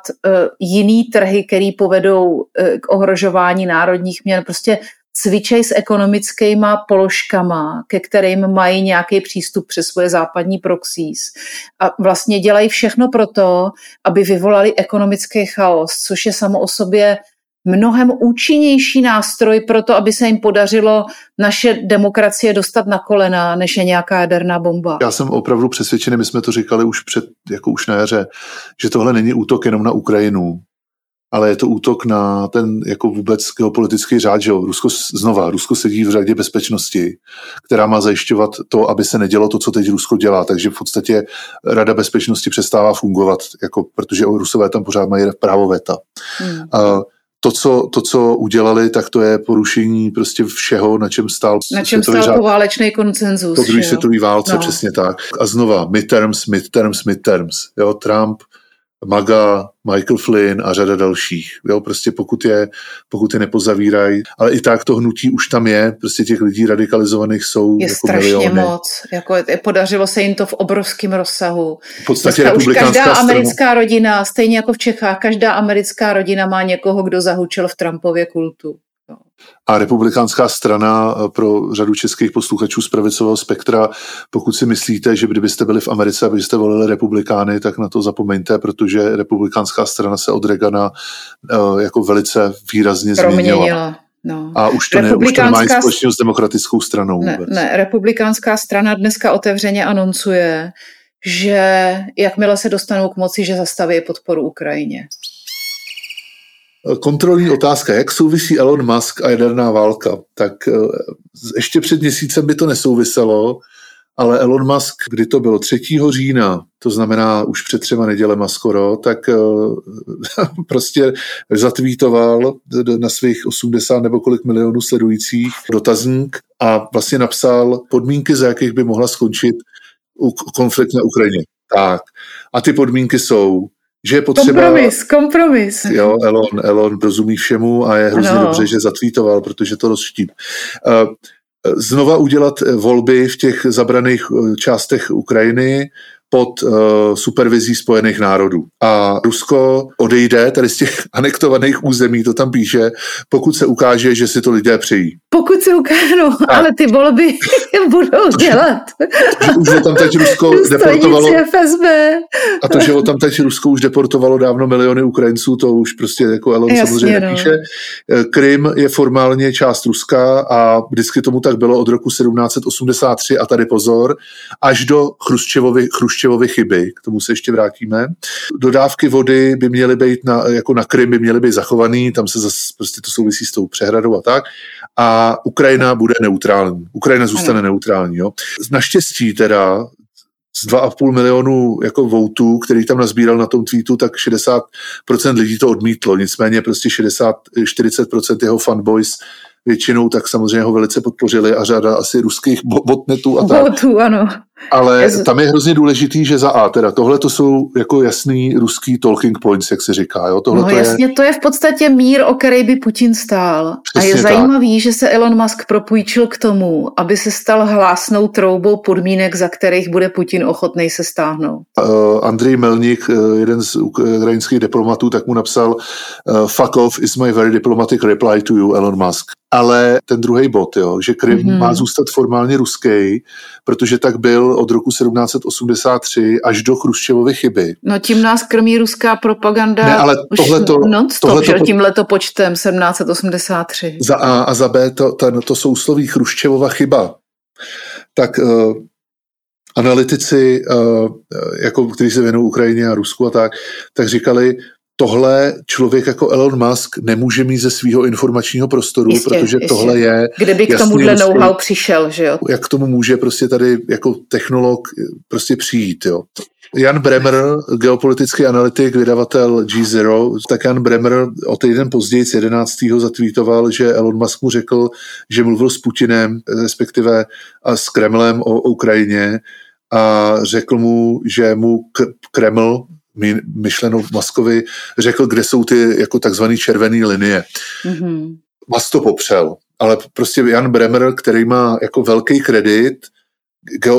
jiný trhy, které povedou k ohrožování národních měn. Prostě cvičej s ekonomickýma položkama, ke kterým mají nějaký přístup přes svoje západní proxys. A vlastně dělají všechno proto, aby vyvolali ekonomický chaos, což je samo o sobě mnohem účinnější nástroj pro to, aby se jim podařilo naše demokracie dostat na kolena, než je nějaká jaderná bomba. Já jsem opravdu přesvědčený, my jsme to říkali už před, jako už na jaře, že tohle není útok jenom na Ukrajinu, ale je to útok na ten jako vůbec geopolitický řád, že jo? Rusko znova, Rusko sedí v řadě bezpečnosti, která má zajišťovat to, aby se nedělo to, co teď Rusko dělá, takže v podstatě Rada bezpečnosti přestává fungovat, jako, protože Rusové tam pořád mají právo veta. Hmm. Uh, to co, to, co udělali, tak to je porušení prostě všeho, na čem stál Na čem stál řád, poválečný koncenzus. Po druhé světové válce, no. přesně tak. A znova, midterms, midterms, midterms. Jo, Trump Maga, Michael Flynn a řada dalších. Jo, prostě pokud je, pokud je nepozavírají, ale i tak to hnutí už tam je, prostě těch lidí radikalizovaných jsou Je jako strašně miliony. moc, jako podařilo se jim to v obrovském rozsahu. V podstatě Dneska už každá strana. americká rodina, stejně jako v Čechách, každá americká rodina má někoho, kdo zahučil v Trumpově kultu. A republikánská strana eh, pro řadu českých posluchačů z pravicového spektra, pokud si myslíte, že kdybyste byli v Americe a byste volili republikány, tak na to zapomeňte, protože republikánská strana se od Reagana uh, jako velice výrazně Proměnila. změnila. No. A už to, ne, už to nemá nic společného s demokratickou stranou. Ne, ne, republikánská strana dneska otevřeně anoncuje, že jakmile se dostanou k moci, že zastaví podporu Ukrajině kontrolní otázka, jak souvisí Elon Musk a jaderná válka? Tak eh, ještě před měsícem by to nesouviselo, ale Elon Musk, kdy to bylo 3. října, to znamená už před třema nedělema skoro, tak eh, prostě zatvítoval na svých 80 nebo kolik milionů sledujících dotazník a vlastně napsal podmínky, za jakých by mohla skončit konflikt na Ukrajině. Tak. A ty podmínky jsou že je potřeba... Kompromis, kompromis. Jo, Elon, Elon rozumí všemu a je hrozně ano. dobře, že zatvítoval, protože to rozštíp. Uh, znova udělat volby v těch zabraných eh, částech Ukrajiny, pod uh, supervizí Spojených národů. A Rusko odejde tady z těch anektovaných území, to tam píše, pokud se ukáže, že si to lidé přejí. Pokud se ukáže, no, ale ty volby budou dělat. Už ho tam teď Rusko deportovalo. FSB. A to, že ho tam teď Rusko už deportovalo dávno miliony Ukrajinců, to už prostě jako Elon Jasně, samozřejmě no. nepíše. Eh, Krym je formálně část Ruska a vždycky tomu tak bylo od roku 1783 a tady pozor, až do Chruščevovy, Chruščevovy Chruščevovy chyby, k tomu se ještě vrátíme. Dodávky vody by měly být na, jako na Krym by měly být zachovaný, tam se zase prostě to souvisí s tou přehradou a tak. A Ukrajina bude neutrální. Ukrajina zůstane ano. neutrální. Jo. Naštěstí teda z 2,5 milionu jako votů, který tam nazbíral na tom tweetu, tak 60% lidí to odmítlo. Nicméně prostě 60, 40% jeho fanboys většinou tak samozřejmě ho velice podpořili a řada asi ruských botnetů a tak. Botů, ano. Ale tam je hrozně důležitý, že za A, teda tohle to jsou jako jasný ruský talking points, jak se říká. Jo? Tohle no to jasně, je... to je v podstatě mír, o který by Putin stál. Přesně a je tak. zajímavý, že se Elon Musk propůjčil k tomu, aby se stal hlásnou troubou podmínek, za kterých bude Putin ochotný se stáhnout. Uh, Andrej Melnik, uh, jeden z ukrajinských diplomatů, tak mu napsal uh, fuck off is my very diplomatic reply to you, Elon Musk. Ale ten druhý bod, jo, že Krym mm-hmm. má zůstat formálně ruský, protože tak byl byl od roku 1783 až do Chruščevovy chyby. No tím nás krmí ruská propaganda ne, ale tohleto, non-stop, tohleto, že tímhleto počtem 1783. Za A a za B to, to, to sousloví Chruščevova chyba. Tak uh, analytici, uh, jako, kteří se věnují Ukrajině a Rusku a tak, tak říkali, tohle člověk jako Elon Musk nemůže mít ze svého informačního prostoru, jistě, protože jistě. tohle je... Kde by k tomuhle know-how přišel, že jo? Jak k tomu může prostě tady jako technolog prostě přijít, jo? Jan Bremer, geopolitický analytik, vydavatel G0, tak Jan Bremer o týden později, 11. zatvítoval, že Elon Musk mu řekl, že mluvil s Putinem, respektive a s Kremlem o Ukrajině a řekl mu, že mu Kreml myšleno Maskovi řekl, kde jsou ty jako takzvané červené linie. Mm-hmm. Mas to popřel, ale prostě Jan Bremer, který má jako velký kredit,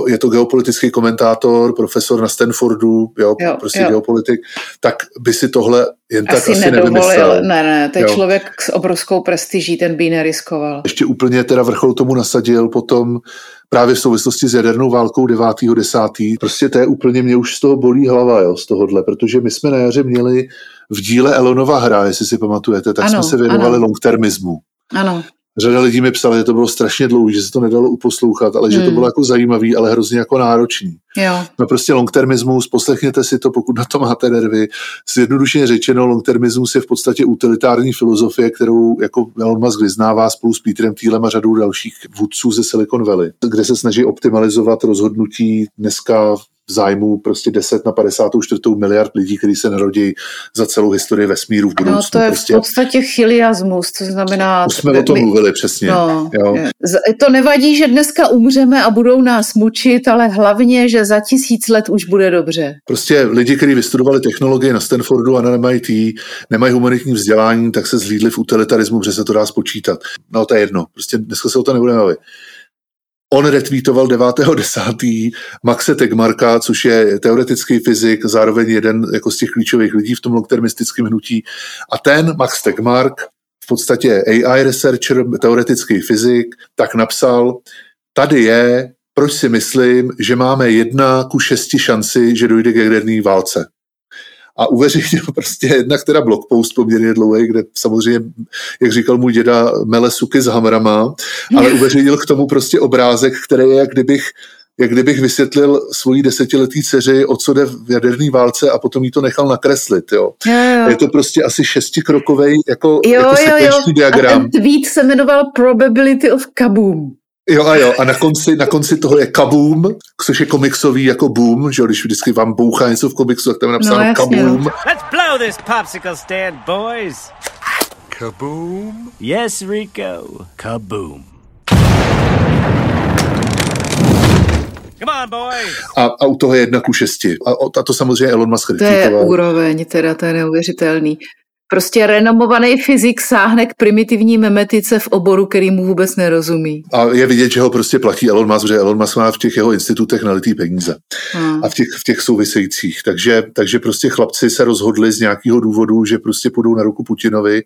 je to geopolitický komentátor, profesor na Stanfordu, jo, jo prostě jo. geopolitik, tak by si tohle jen tak asi, asi nevymyslel. Ne, ne, to je člověk s obrovskou prestiží, ten by neriskoval. Ještě úplně teda vrchol tomu nasadil potom právě v souvislosti s jadernou válkou 9.10. Prostě to je úplně, mě už z toho bolí hlava, jo, z tohohle, protože my jsme na jaře měli v díle Elonova hra, jestli si pamatujete, tak ano, jsme se věnovali longtermismu. Ano. Řada lidí mi psala, že to bylo strašně dlouhé, že se to nedalo uposlouchat, ale hmm. že to hmm. bylo jako zajímavý, ale hrozně jako náročný. Jo. No prostě longtermismus, poslechněte si to, pokud na to máte nervy. Zjednodušeně řečeno, longtermismus je v podstatě utilitární filozofie, kterou jako Elon Musk vyznává spolu s Peterem Thielem a řadou dalších vůdců ze Silicon Valley, kde se snaží optimalizovat rozhodnutí dneska v zájmu prostě 10 na 54 miliard lidí, kteří se narodí za celou historii vesmíru v budoucnu. No to je prostě. v podstatě chiliasmus, to znamená... Už jsme o tom mluvili přesně. No, jo. To nevadí, že dneska umřeme a budou nás mučit, ale hlavně, že za tisíc let už bude dobře. Prostě lidi, kteří vystudovali technologie na Stanfordu a na MIT, nemají humanitní vzdělání, tak se zhlídli v utilitarismu, protože se to dá spočítat. No to je jedno, prostě dneska se o to nebudeme bavit. On retweetoval 9.10. Maxe Tegmarka, což je teoretický fyzik, zároveň jeden jako z těch klíčových lidí v tom longtermistickém hnutí. A ten Max Tegmark, v podstatě AI researcher, teoretický fyzik, tak napsal, tady je, proč si myslím, že máme jedna ku šesti šanci, že dojde k jaderné válce a uveřejnil prostě jednak teda blogpost poměrně dlouhý, kde samozřejmě, jak říkal můj děda, mele suky s hamrama, ale uveřejnil k tomu prostě obrázek, který je, jak kdybych jak kdybych vysvětlil svojí desetiletý dceři, o co jde v jaderné válce a potom jí to nechal nakreslit. Jo. Jo, jo. Je to prostě asi šestikrokový jako, jo, jako jo, jo. diagram. A ten tweet se jmenoval Probability of Kaboom. Jo a jo, a na konci, na konci toho je kaboom, což je komiksový jako boom, že když vždycky vám bouchá něco v komiksu, tak tam je napsáno no, kaboom. Let's blow this popsicle stand, boys. Kaboom? Yes, Rico. Kaboom. Come on, boys. A, a u toho je jedna ku šesti. A, a to samozřejmě Elon Musk To je úroveň, teda to je neuvěřitelný. Prostě renomovaný fyzik sáhne k primitivní memetice v oboru, který mu vůbec nerozumí. A je vidět, že ho prostě platí Elon Musk, že Elon Musk má v těch jeho institutech nalitý peníze. Hmm. A v těch, v těch souvisejících. Takže, takže prostě chlapci se rozhodli z nějakého důvodu, že prostě půjdou na ruku Putinovi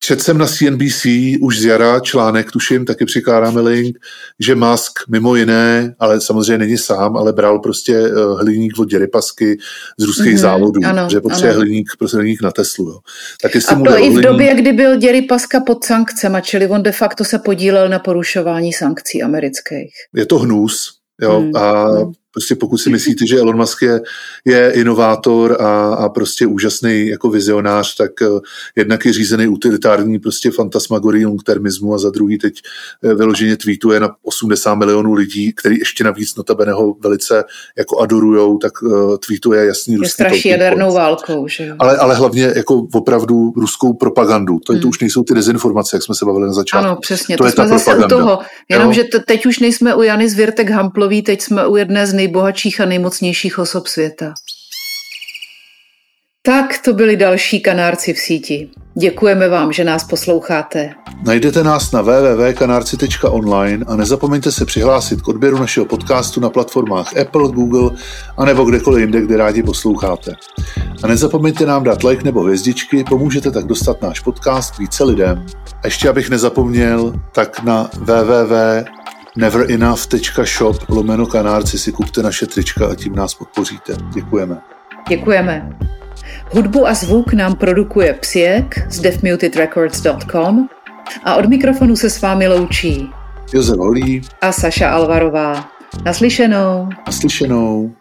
Četl jsem na CNBC už z jara článek, tuším, taky přikládáme link, že Musk mimo jiné, ale samozřejmě není sám, ale bral prostě eh, hliník od Děrypasky z ruských mm-hmm, závodů, ano, že potřebuje hliník, prostě hliník na Teslu. Jo. Tak jestli a mu to i v hliník... době, kdy byl Děrypaska pod sankcemi, čili on de facto se podílel na porušování sankcí amerických. Je to hnus, jo, hmm. a hmm. Prostě pokud si myslíte, že Elon Musk je, je inovátor a, a prostě úžasný jako vizionář, tak uh, jednak je řízený utilitární prostě fantasmagorii longtermismu a za druhý teď uh, vyloženě tweetuje na 80 milionů lidí, který ještě navíc notabene ho velice jako adorujou, tak uh, tweetuje jasný ruský straší jadernou válkou, že jo? Ale, ale hlavně jako opravdu ruskou propagandu. To, hmm. to už nejsou ty dezinformace, jak jsme se bavili na začátku. Ano, přesně, to, to jsme zase propaganda. u toho. Jenomže teď už nejsme u Jany Zvěrtek Hamplový, teď jsme u jedné z nej nejbohatších a nejmocnějších osob světa. Tak to byli další kanárci v síti. Děkujeme vám, že nás posloucháte. Najdete nás na www.kanárci.online a nezapomeňte se přihlásit k odběru našeho podcastu na platformách Apple, Google a nebo kdekoliv jinde, kde rádi posloucháte. A nezapomeňte nám dát like nebo hvězdičky, pomůžete tak dostat náš podcast více lidem. A ještě abych nezapomněl, tak na www neverenough.shop lomeno kanárci si kupte naše trička a tím nás podpoříte. Děkujeme. Děkujeme. Hudbu a zvuk nám produkuje Psiek z deafmutedrecords.com a od mikrofonu se s vámi loučí Josef Holí a Saša Alvarová. Naslyšenou. Naslyšenou.